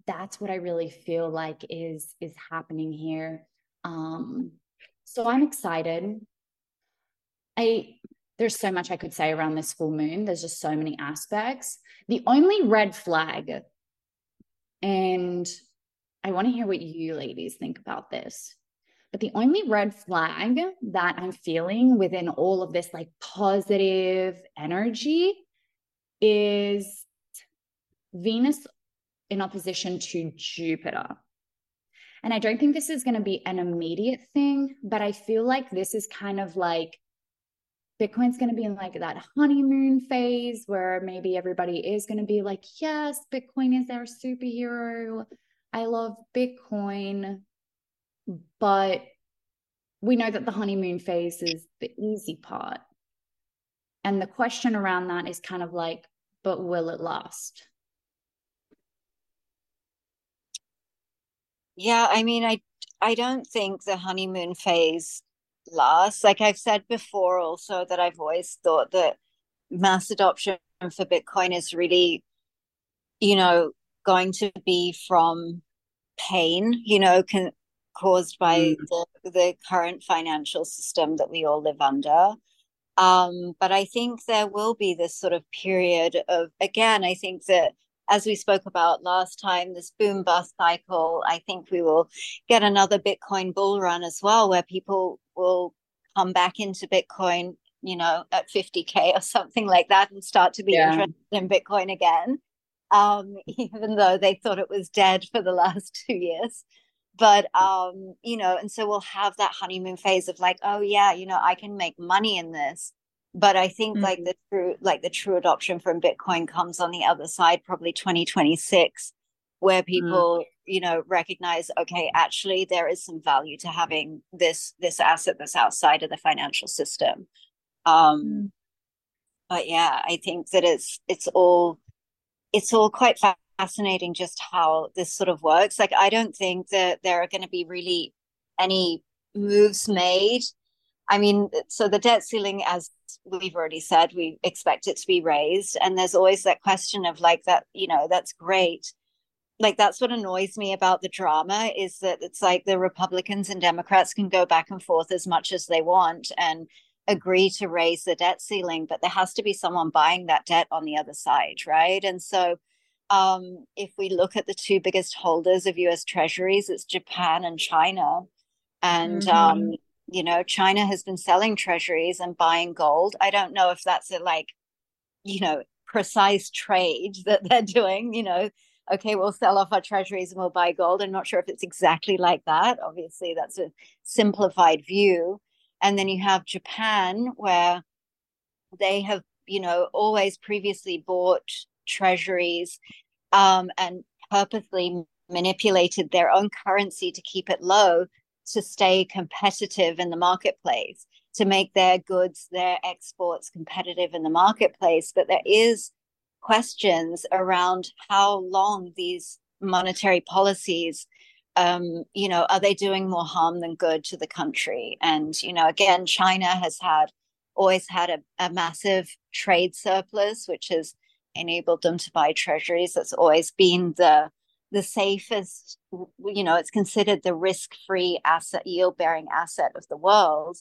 that's what I really feel like is is happening here um so I'm excited I there's so much I could say around this full moon. There's just so many aspects. The only red flag, and I want to hear what you ladies think about this. But the only red flag that I'm feeling within all of this like positive energy is Venus in opposition to Jupiter. And I don't think this is going to be an immediate thing, but I feel like this is kind of like Bitcoin's going to be in like that honeymoon phase where maybe everybody is going to be like, yes, Bitcoin is our superhero. I love Bitcoin. But we know that the honeymoon phase is the easy part. And the question around that is kind of like, but will it last? Yeah, I mean, I I don't think the honeymoon phase lasts. Like I've said before, also that I've always thought that mass adoption for Bitcoin is really, you know, going to be from pain, you know, can, caused by mm. the, the current financial system that we all live under. Um, but I think there will be this sort of period of, again, I think that as we spoke about last time, this boom bust cycle, I think we will get another Bitcoin bull run as well, where people will come back into Bitcoin, you know, at 50K or something like that and start to be yeah. interested in Bitcoin again, um, even though they thought it was dead for the last two years. But, um, you know, and so we'll have that honeymoon phase of like, oh, yeah, you know, I can make money in this but i think mm-hmm. like the true like the true adoption from bitcoin comes on the other side probably 2026 where mm. people mm. you know recognize okay actually there is some value to having this this asset that's outside of the financial system um mm. but yeah i think that it's it's all it's all quite fascinating just how this sort of works like i don't think that there are going to be really any moves made I mean, so the debt ceiling, as we've already said, we expect it to be raised. And there's always that question of like that, you know, that's great. Like that's what annoys me about the drama is that it's like the Republicans and Democrats can go back and forth as much as they want and agree to raise the debt ceiling, but there has to be someone buying that debt on the other side, right? And so um, if we look at the two biggest holders of US treasuries, it's Japan and China. And, mm-hmm. um, you know, China has been selling treasuries and buying gold. I don't know if that's a like, you know, precise trade that they're doing, you know, okay, we'll sell off our treasuries and we'll buy gold. I'm not sure if it's exactly like that. Obviously, that's a simplified view. And then you have Japan, where they have, you know, always previously bought treasuries um, and purposely manipulated their own currency to keep it low to stay competitive in the marketplace, to make their goods, their exports competitive in the marketplace. But there is questions around how long these monetary policies um, you know, are they doing more harm than good to the country? And, you know, again, China has had always had a, a massive trade surplus, which has enabled them to buy treasuries. That's always been the the safest, you know, it's considered the risk-free asset, yield-bearing asset of the world.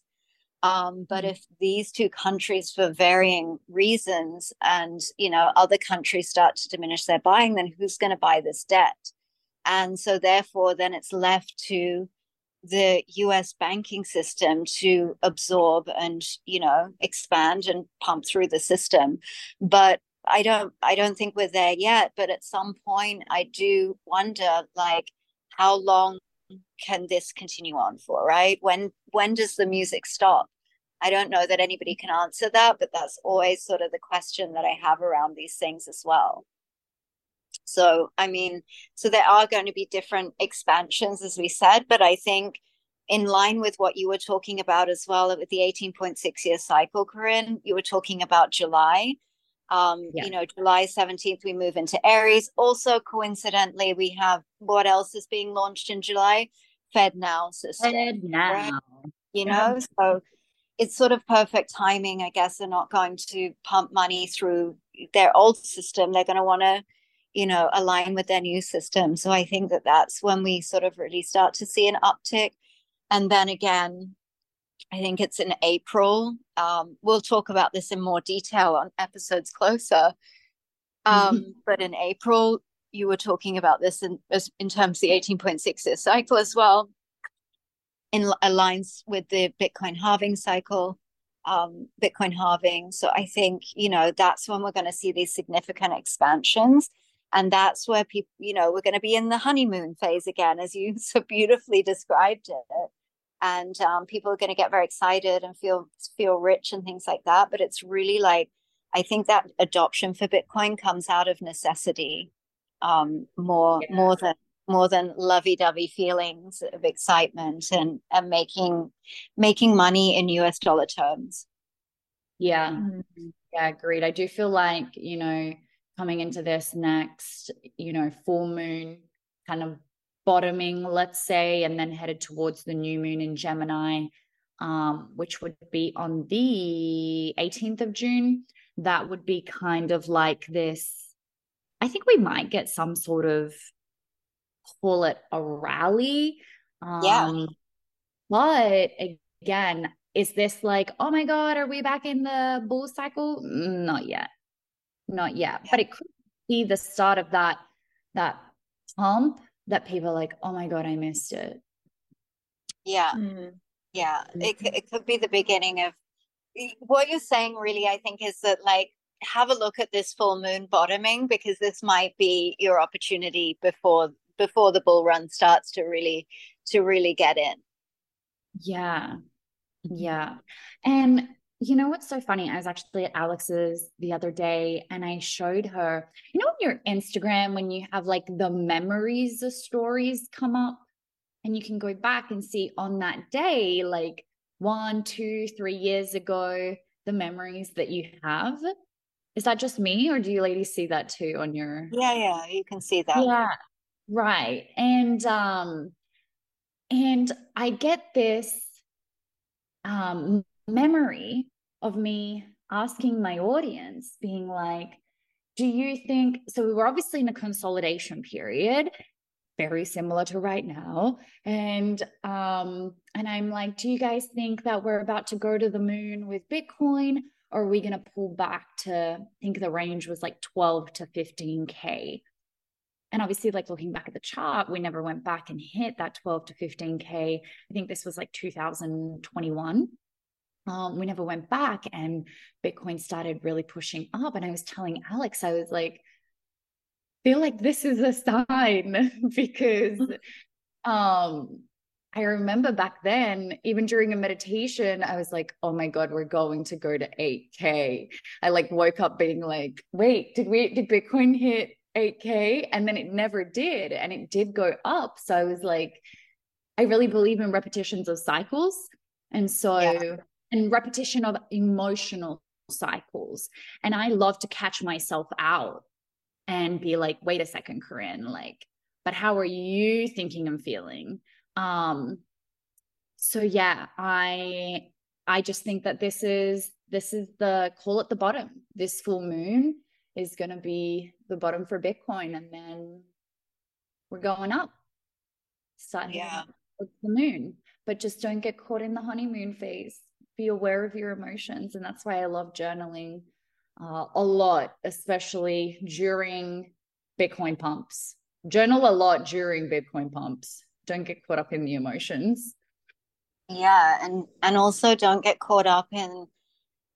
Um, but mm-hmm. if these two countries, for varying reasons, and you know, other countries start to diminish their buying, then who's going to buy this debt? And so, therefore, then it's left to the US banking system to absorb and, you know, expand and pump through the system. But I don't I don't think we're there yet. But at some point I do wonder like how long can this continue on for, right? When when does the music stop? I don't know that anybody can answer that, but that's always sort of the question that I have around these things as well. So, I mean, so there are going to be different expansions, as we said, but I think in line with what you were talking about as well with the 18.6 year cycle, Corinne, you were talking about July. Um, yeah. You know, July 17th, we move into Aries. Also, coincidentally, we have what else is being launched in July? Fed Now system. Fed Now. Right? You know, yeah. so it's sort of perfect timing, I guess. They're not going to pump money through their old system. They're going to want to, you know, align with their new system. So I think that that's when we sort of really start to see an uptick. And then again, I think it's in April. Um, we'll talk about this in more detail on episodes closer. Um, but in April, you were talking about this in, in terms of the 18.6 year cycle as well in aligns with the Bitcoin halving cycle, um, Bitcoin halving. So I think you know that's when we're going to see these significant expansions, and that's where people, you know, we're going to be in the honeymoon phase again, as you so beautifully described it. And um, people are going to get very excited and feel feel rich and things like that. But it's really like I think that adoption for Bitcoin comes out of necessity um, more yeah. more than more than lovey-dovey feelings of excitement and, and making making money in US dollar terms. Yeah. Mm-hmm. Yeah, agreed. I do feel like, you know, coming into this next, you know, full moon kind of bottoming, let's say, and then headed towards the new moon in Gemini, um, which would be on the 18th of June. That would be kind of like this. I think we might get some sort of call it a rally. Um, yeah. But again, is this like, oh my God, are we back in the bull cycle? Not yet. Not yet. But it could be the start of that that pump that people are like, oh my God, I missed it. Yeah. Mm-hmm. Yeah. It, it could be the beginning of what you're saying, really, I think, is that like have a look at this full moon bottoming because this might be your opportunity before before the bull run starts to really to really get in yeah yeah and you know what's so funny? I was actually at alex's the other day and i showed her you know on your instagram when you have like the memories of stories come up? And you can go back and see on that day like one two three years ago the memories that you have. Is that just me or do you ladies see that too on your yeah yeah you can see that. Yeah Right. And um and I get this um memory of me asking my audience being like do you think so we were obviously in a consolidation period very similar to right now. And um and i'm like do you guys think that we're about to go to the moon with bitcoin? Or are we going to pull back to I think the range was like 12 to 15k and obviously like looking back at the chart we never went back and hit that 12 to 15k i think this was like 2021 um, we never went back and bitcoin started really pushing up and i was telling alex i was like feel like this is a sign because um I remember back then, even during a meditation, I was like, oh my God, we're going to go to 8K. I like woke up being like, wait, did we, did Bitcoin hit 8K? And then it never did. And it did go up. So I was like, I really believe in repetitions of cycles. And so, yeah. And repetition of emotional cycles. And I love to catch myself out and be like, wait a second, Corinne, like, but how are you thinking and feeling? Um, so yeah, I I just think that this is this is the call at the bottom. This full moon is going to be the bottom for Bitcoin, and then we're going up. Starting yeah. the moon, but just don't get caught in the honeymoon phase. Be aware of your emotions, and that's why I love journaling uh, a lot, especially during Bitcoin pumps. Journal a lot during Bitcoin pumps. Don't get caught up in the emotions. Yeah, and and also don't get caught up in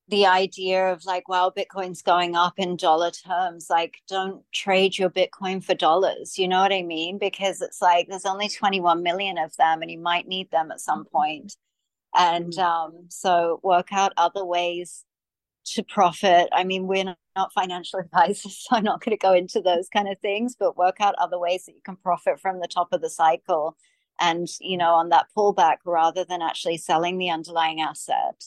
the idea of like, wow, Bitcoin's going up in dollar terms. Like, don't trade your Bitcoin for dollars. You know what I mean? Because it's like there's only 21 million of them, and you might need them at some point. And mm-hmm. um, so work out other ways to profit. I mean, we're not financial advisors, so I'm not going to go into those kind of things, but work out other ways that you can profit from the top of the cycle and, you know, on that pullback rather than actually selling the underlying asset,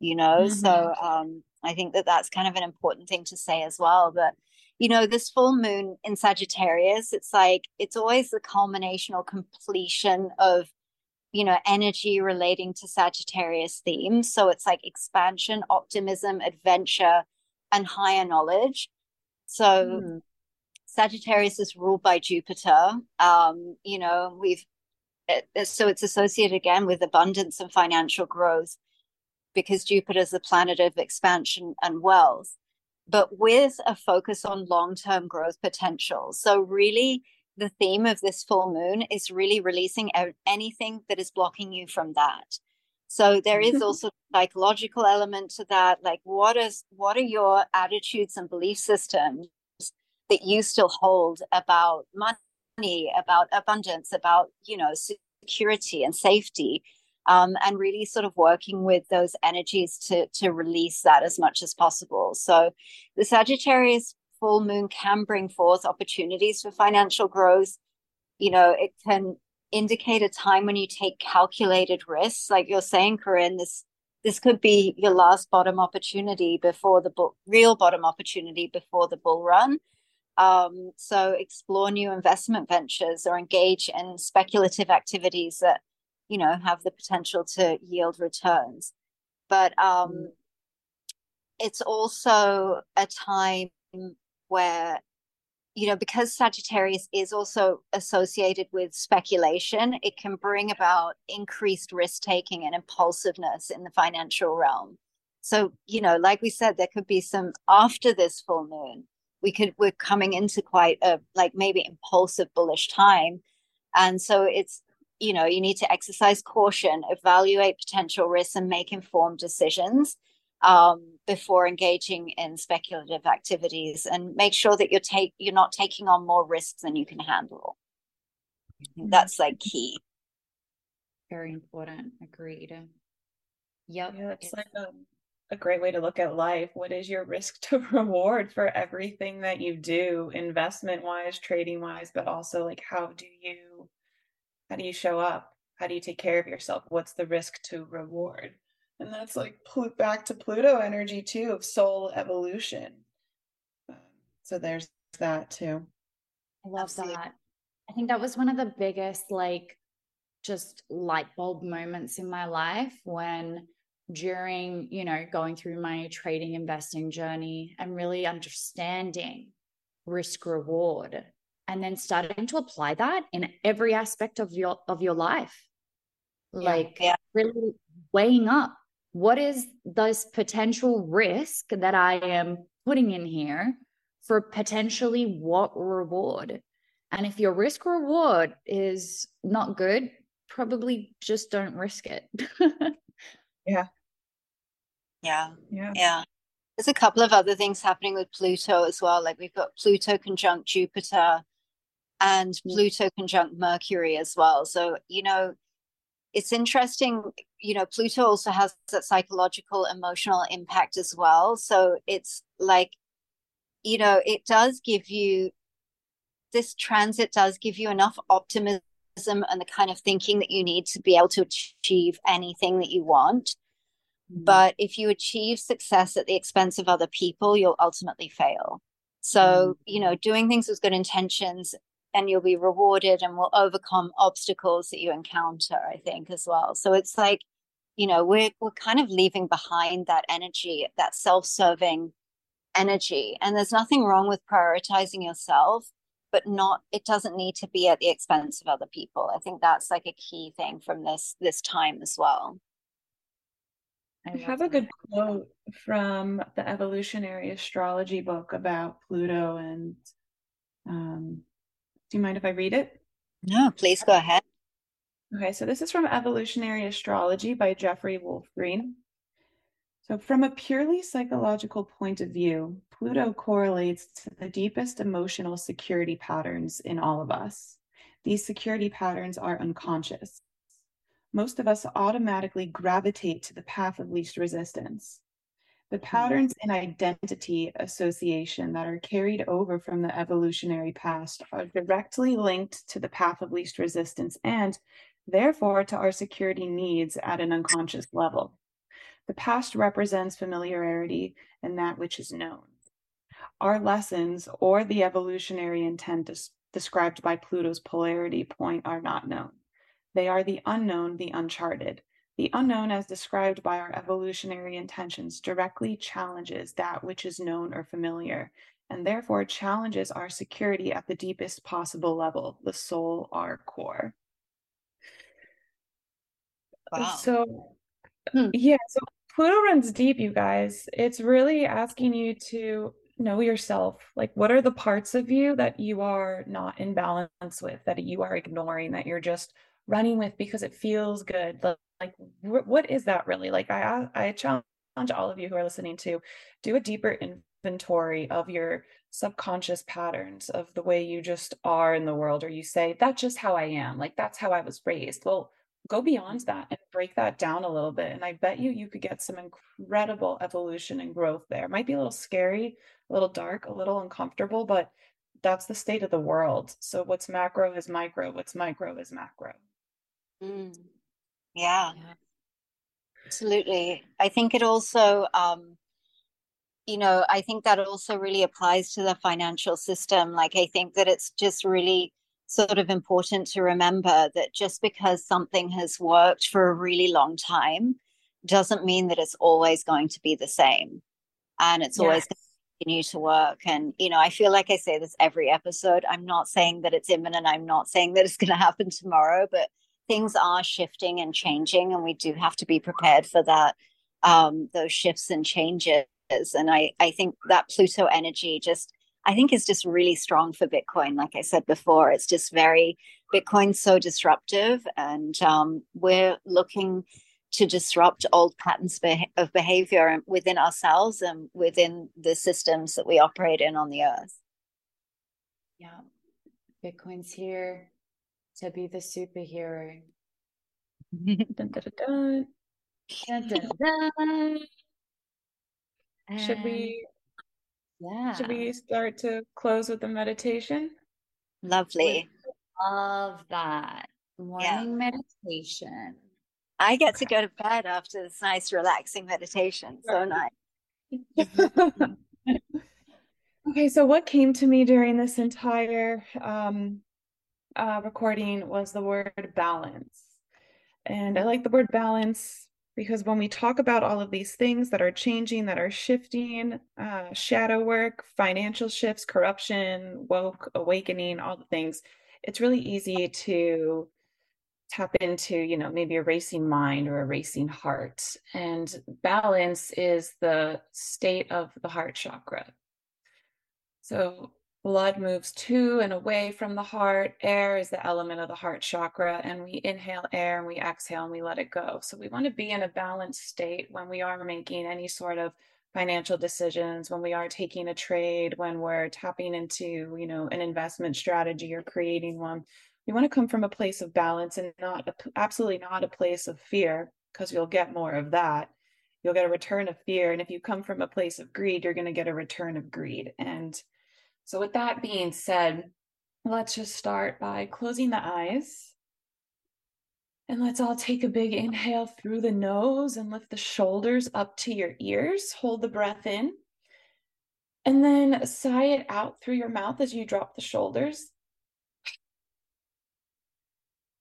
you know? Mm-hmm. So um, I think that that's kind of an important thing to say as well. But, you know, this full moon in Sagittarius, it's like, it's always the culmination or completion of you know, energy relating to Sagittarius themes. So it's like expansion, optimism, adventure, and higher knowledge. So mm. Sagittarius is ruled by Jupiter. Um, you know, we've it, so it's associated again with abundance and financial growth because Jupiter is the planet of expansion and wealth, but with a focus on long term growth potential. So, really, the theme of this full moon is really releasing anything that is blocking you from that. So there is also psychological element to that like what is what are your attitudes and belief systems that you still hold about money about abundance about you know security and safety um, and really sort of working with those energies to to release that as much as possible? So the sagittarius full moon can bring forth opportunities for financial growth. You know, it can indicate a time when you take calculated risks. Like you're saying, Corinne, this this could be your last bottom opportunity before the bull, real bottom opportunity before the bull run. Um, so explore new investment ventures or engage in speculative activities that you know have the potential to yield returns. But um, mm. it's also a time where you know because sagittarius is also associated with speculation it can bring about increased risk taking and impulsiveness in the financial realm. So you know like we said there could be some after this full moon we could we're coming into quite a like maybe impulsive bullish time. And so it's you know you need to exercise caution evaluate potential risks and make informed decisions um, before engaging in speculative activities and make sure that you're take you're not taking on more risks than you can handle. Mm-hmm. that's like key. Very important. Agreed. Yep yeah it's, it's like a, a great way to look at life. What is your risk to reward for everything that you do investment wise trading wise but also like how do you how do you show up? How do you take care of yourself? What's the risk to reward and that's like back to Pluto energy too of soul evolution. So there's that too. I love that. I think that was one of the biggest like just light bulb moments in my life when during, you know, going through my trading investing journey and really understanding risk reward and then starting to apply that in every aspect of your of your life. Like yeah. really weighing up what is this potential risk that I am putting in here for potentially what reward? And if your risk reward is not good, probably just don't risk it. yeah. Yeah. Yeah. Yeah. There's a couple of other things happening with Pluto as well. Like we've got Pluto conjunct Jupiter and. Pluto conjunct Mercury as well. So, you know, it's interesting, you know, Pluto also has that psychological, emotional impact as well. So it's like, you know, it does give you this transit does give you enough optimism and the kind of thinking that you need to be able to achieve anything that you want. Mm-hmm. But if you achieve success at the expense of other people, you'll ultimately fail. So, mm-hmm. you know, doing things with good intentions and you'll be rewarded and will overcome obstacles that you encounter, I think, as well. So it's like, you know, we're we're kind of leaving behind that energy, that self-serving energy. And there's nothing wrong with prioritizing yourself but not it doesn't need to be at the expense of other people i think that's like a key thing from this this time as well i have a good quote from the evolutionary astrology book about pluto and um, do you mind if i read it no please go ahead okay so this is from evolutionary astrology by jeffrey wolf green so, from a purely psychological point of view, Pluto correlates to the deepest emotional security patterns in all of us. These security patterns are unconscious. Most of us automatically gravitate to the path of least resistance. The mm-hmm. patterns in identity association that are carried over from the evolutionary past are directly linked to the path of least resistance and, therefore, to our security needs at an unconscious level. The past represents familiarity and that which is known. Our lessons or the evolutionary intent des- described by Pluto's polarity point are not known. They are the unknown, the uncharted. The unknown, as described by our evolutionary intentions, directly challenges that which is known or familiar, and therefore challenges our security at the deepest possible level, the soul, our core. Wow. So, hmm. yeah, so Pluto runs deep, you guys. It's really asking you to know yourself. Like, what are the parts of you that you are not in balance with, that you are ignoring, that you're just running with because it feels good? Like, what is that really? Like, I I challenge all of you who are listening to do a deeper inventory of your subconscious patterns of the way you just are in the world, or you say that's just how I am. Like, that's how I was raised. Well go beyond that and break that down a little bit and i bet you you could get some incredible evolution and growth there it might be a little scary a little dark a little uncomfortable but that's the state of the world so what's macro is micro what's micro is macro mm. Yeah. yeah absolutely i think it also um you know i think that also really applies to the financial system like i think that it's just really sort of important to remember that just because something has worked for a really long time doesn't mean that it's always going to be the same and it's yes. always going to continue to work and you know i feel like i say this every episode i'm not saying that it's imminent i'm not saying that it's going to happen tomorrow but things are shifting and changing and we do have to be prepared for that um those shifts and changes and i i think that pluto energy just I think is just really strong for Bitcoin. Like I said before, it's just very Bitcoin's so disruptive, and um, we're looking to disrupt old patterns of behavior within ourselves and within the systems that we operate in on the earth. Yeah, Bitcoin's here to be the superhero. dun, dun, dun, Should we yeah. Should we start to close with the meditation? Lovely. Love that. Morning yeah. meditation. I get to go to bed after this nice, relaxing meditation. So nice. okay, so what came to me during this entire um, uh, recording was the word balance. And I like the word balance because when we talk about all of these things that are changing, that are shifting, uh, shadow work, financial shifts, corruption, woke, awakening, all the things, it's really easy to tap into, you know, maybe a racing mind or a racing heart. And balance is the state of the heart chakra. So blood moves to and away from the heart. Air is the element of the heart chakra, and we inhale air and we exhale and we let it go. So we want to be in a balanced state when we are making any sort of financial decisions, when we are taking a trade, when we're tapping into, you know, an investment strategy or creating one. We want to come from a place of balance and not absolutely not a place of fear because you'll get more of that. You'll get a return of fear. And if you come from a place of greed, you're going to get a return of greed. And so, with that being said, let's just start by closing the eyes. And let's all take a big inhale through the nose and lift the shoulders up to your ears. Hold the breath in. And then sigh it out through your mouth as you drop the shoulders.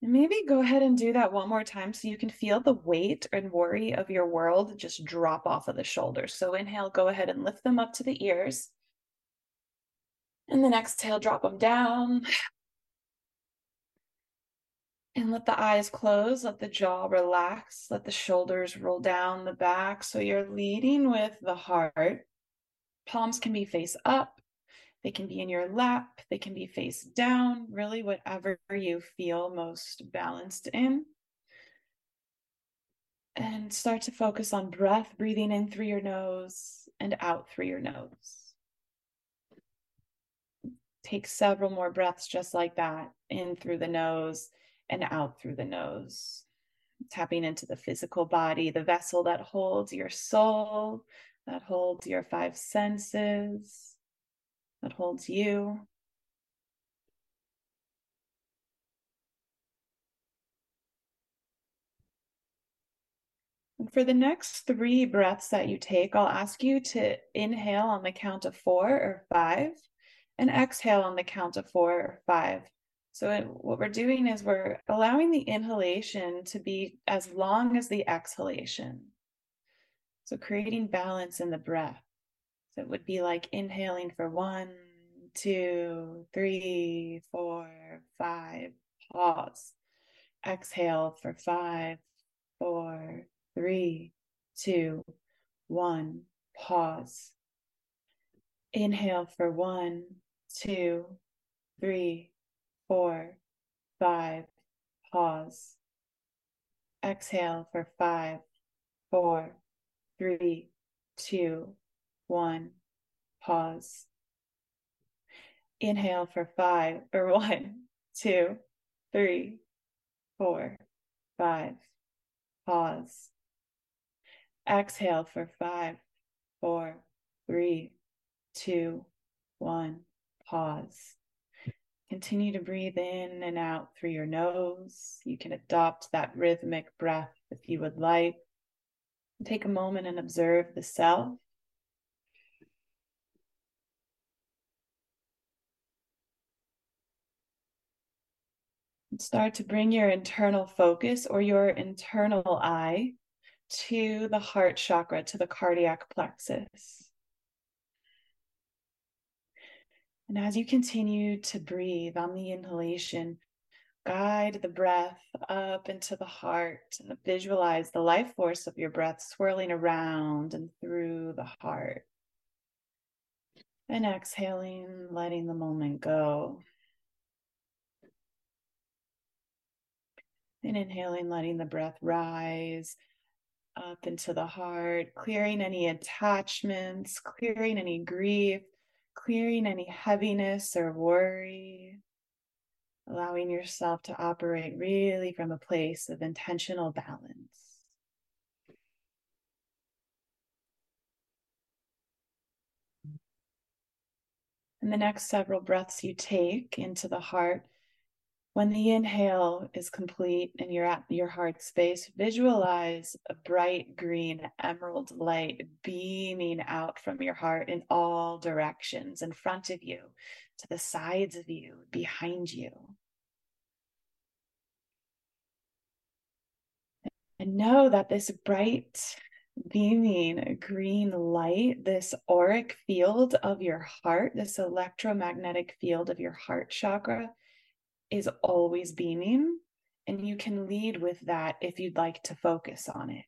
And maybe go ahead and do that one more time so you can feel the weight and worry of your world just drop off of the shoulders. So inhale, go ahead and lift them up to the ears. And then exhale, drop them down. And let the eyes close, let the jaw relax, let the shoulders roll down the back. So you're leading with the heart. Palms can be face up, they can be in your lap, they can be face down, really, whatever you feel most balanced in. And start to focus on breath, breathing in through your nose and out through your nose. Take several more breaths just like that in through the nose and out through the nose. Tapping into the physical body, the vessel that holds your soul, that holds your five senses, that holds you. And for the next three breaths that you take, I'll ask you to inhale on the count of four or five and exhale on the count of four or five. So, what we're doing is we're allowing the inhalation to be as long as the exhalation. So, creating balance in the breath. So, it would be like inhaling for one, two, three, four, five, pause. Exhale for five, four, three, two, one, pause. Inhale for one, two, three, four, five. Pause. Exhale for five, four, three, two, one. Pause. Inhale for five, or one, two, three, four, five. Pause. Exhale for five, four, three, two, one pause. Continue to breathe in and out through your nose. You can adopt that rhythmic breath if you would like. Take a moment and observe the self. start to bring your internal focus or your internal eye to the heart chakra, to the cardiac plexus. And as you continue to breathe on the inhalation, guide the breath up into the heart. and Visualize the life force of your breath swirling around and through the heart. And exhaling, letting the moment go. And inhaling, letting the breath rise up into the heart, clearing any attachments, clearing any grief, clearing any heaviness or worry, allowing yourself to operate really from a place of intentional balance. And the next several breaths you take into the heart, when the inhale is complete and you're at your heart space, visualize a bright green emerald light beaming out from your heart in all directions, in front of you, to the sides of you, behind you. And know that this bright, beaming green light, this auric field of your heart, this electromagnetic field of your heart chakra, is always beaming, and you can lead with that if you'd like to focus on it.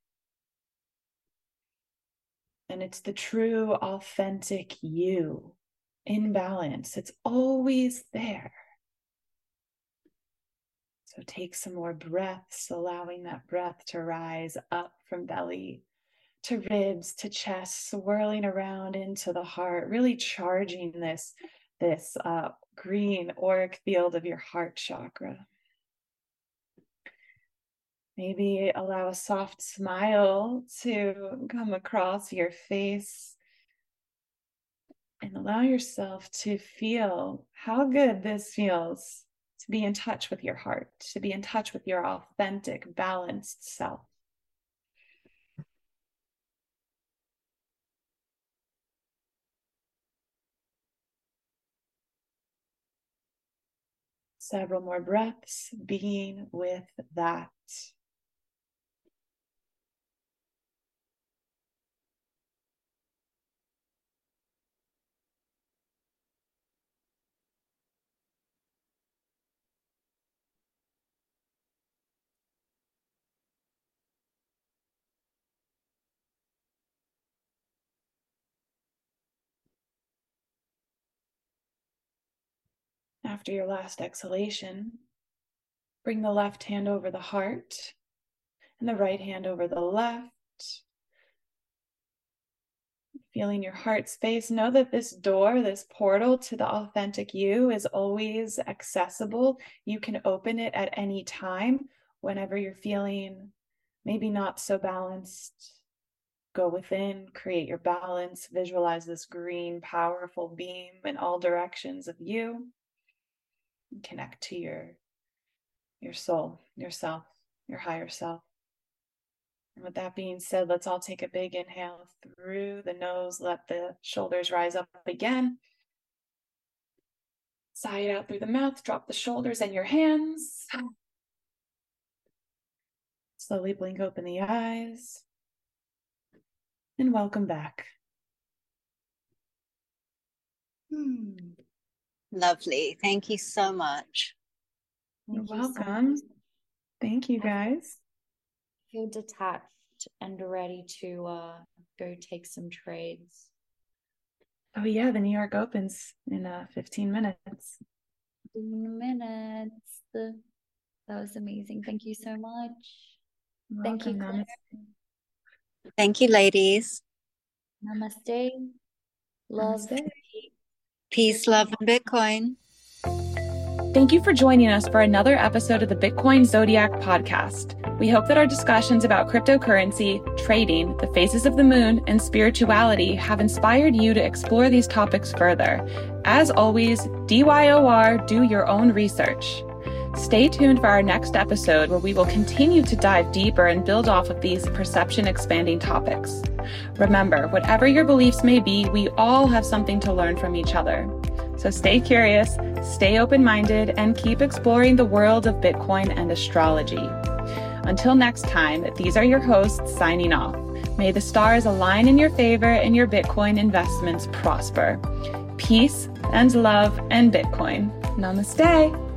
And it's the true, authentic you in balance. It's always there. So take some more breaths, allowing that breath to rise up from belly to ribs to chest, swirling around into the heart, really charging this, this uh, green auric field of your heart chakra. Maybe allow a soft smile to come across your face and allow yourself to feel how good this feels to be in touch with your heart, to be in touch with your authentic, balanced self. Several more breaths, being with that. After your last exhalation, bring the left hand over the heart and the right hand over the left. Feeling your heart space. Know that this door, this portal to the authentic you is always accessible. You can open it at any time whenever you're feeling maybe not so balanced. Go within, create your balance, visualize this green, powerful beam in all directions of you connect to your your soul, yourself, your higher self. And with that being said, let's all take a big inhale through the nose. Let the shoulders rise up again. Sigh it out through the mouth. Drop the shoulders and your hands. Slowly blink open the eyes. And welcome back. Hmm. Lovely. Thank you so much. You're welcome. Thank you, guys. Feel detached and ready to uh, go take some trades. Oh, yeah. The New York opens in uh, 15 minutes. 15 minutes. That was amazing. Thank you so much. Thank you. Namaste. Thank you, ladies. Namaste. Love. Namaste. Peace, love, and Bitcoin. Thank you for joining us for another episode of the Bitcoin Zodiac podcast. We hope that our discussions about cryptocurrency, trading, the phases of the moon, and spirituality have inspired you to explore these topics further. As always, DYOR, do your own research. Stay tuned for our next episode where we will continue to dive deeper and build off of these perception expanding topics. Remember, whatever your beliefs may be, we all have something to learn from each other. So stay curious, stay open minded, and keep exploring the world of Bitcoin and astrology. Until next time, these are your hosts signing off. May the stars align in your favor and your Bitcoin investments prosper. Peace and love and Bitcoin. Namaste.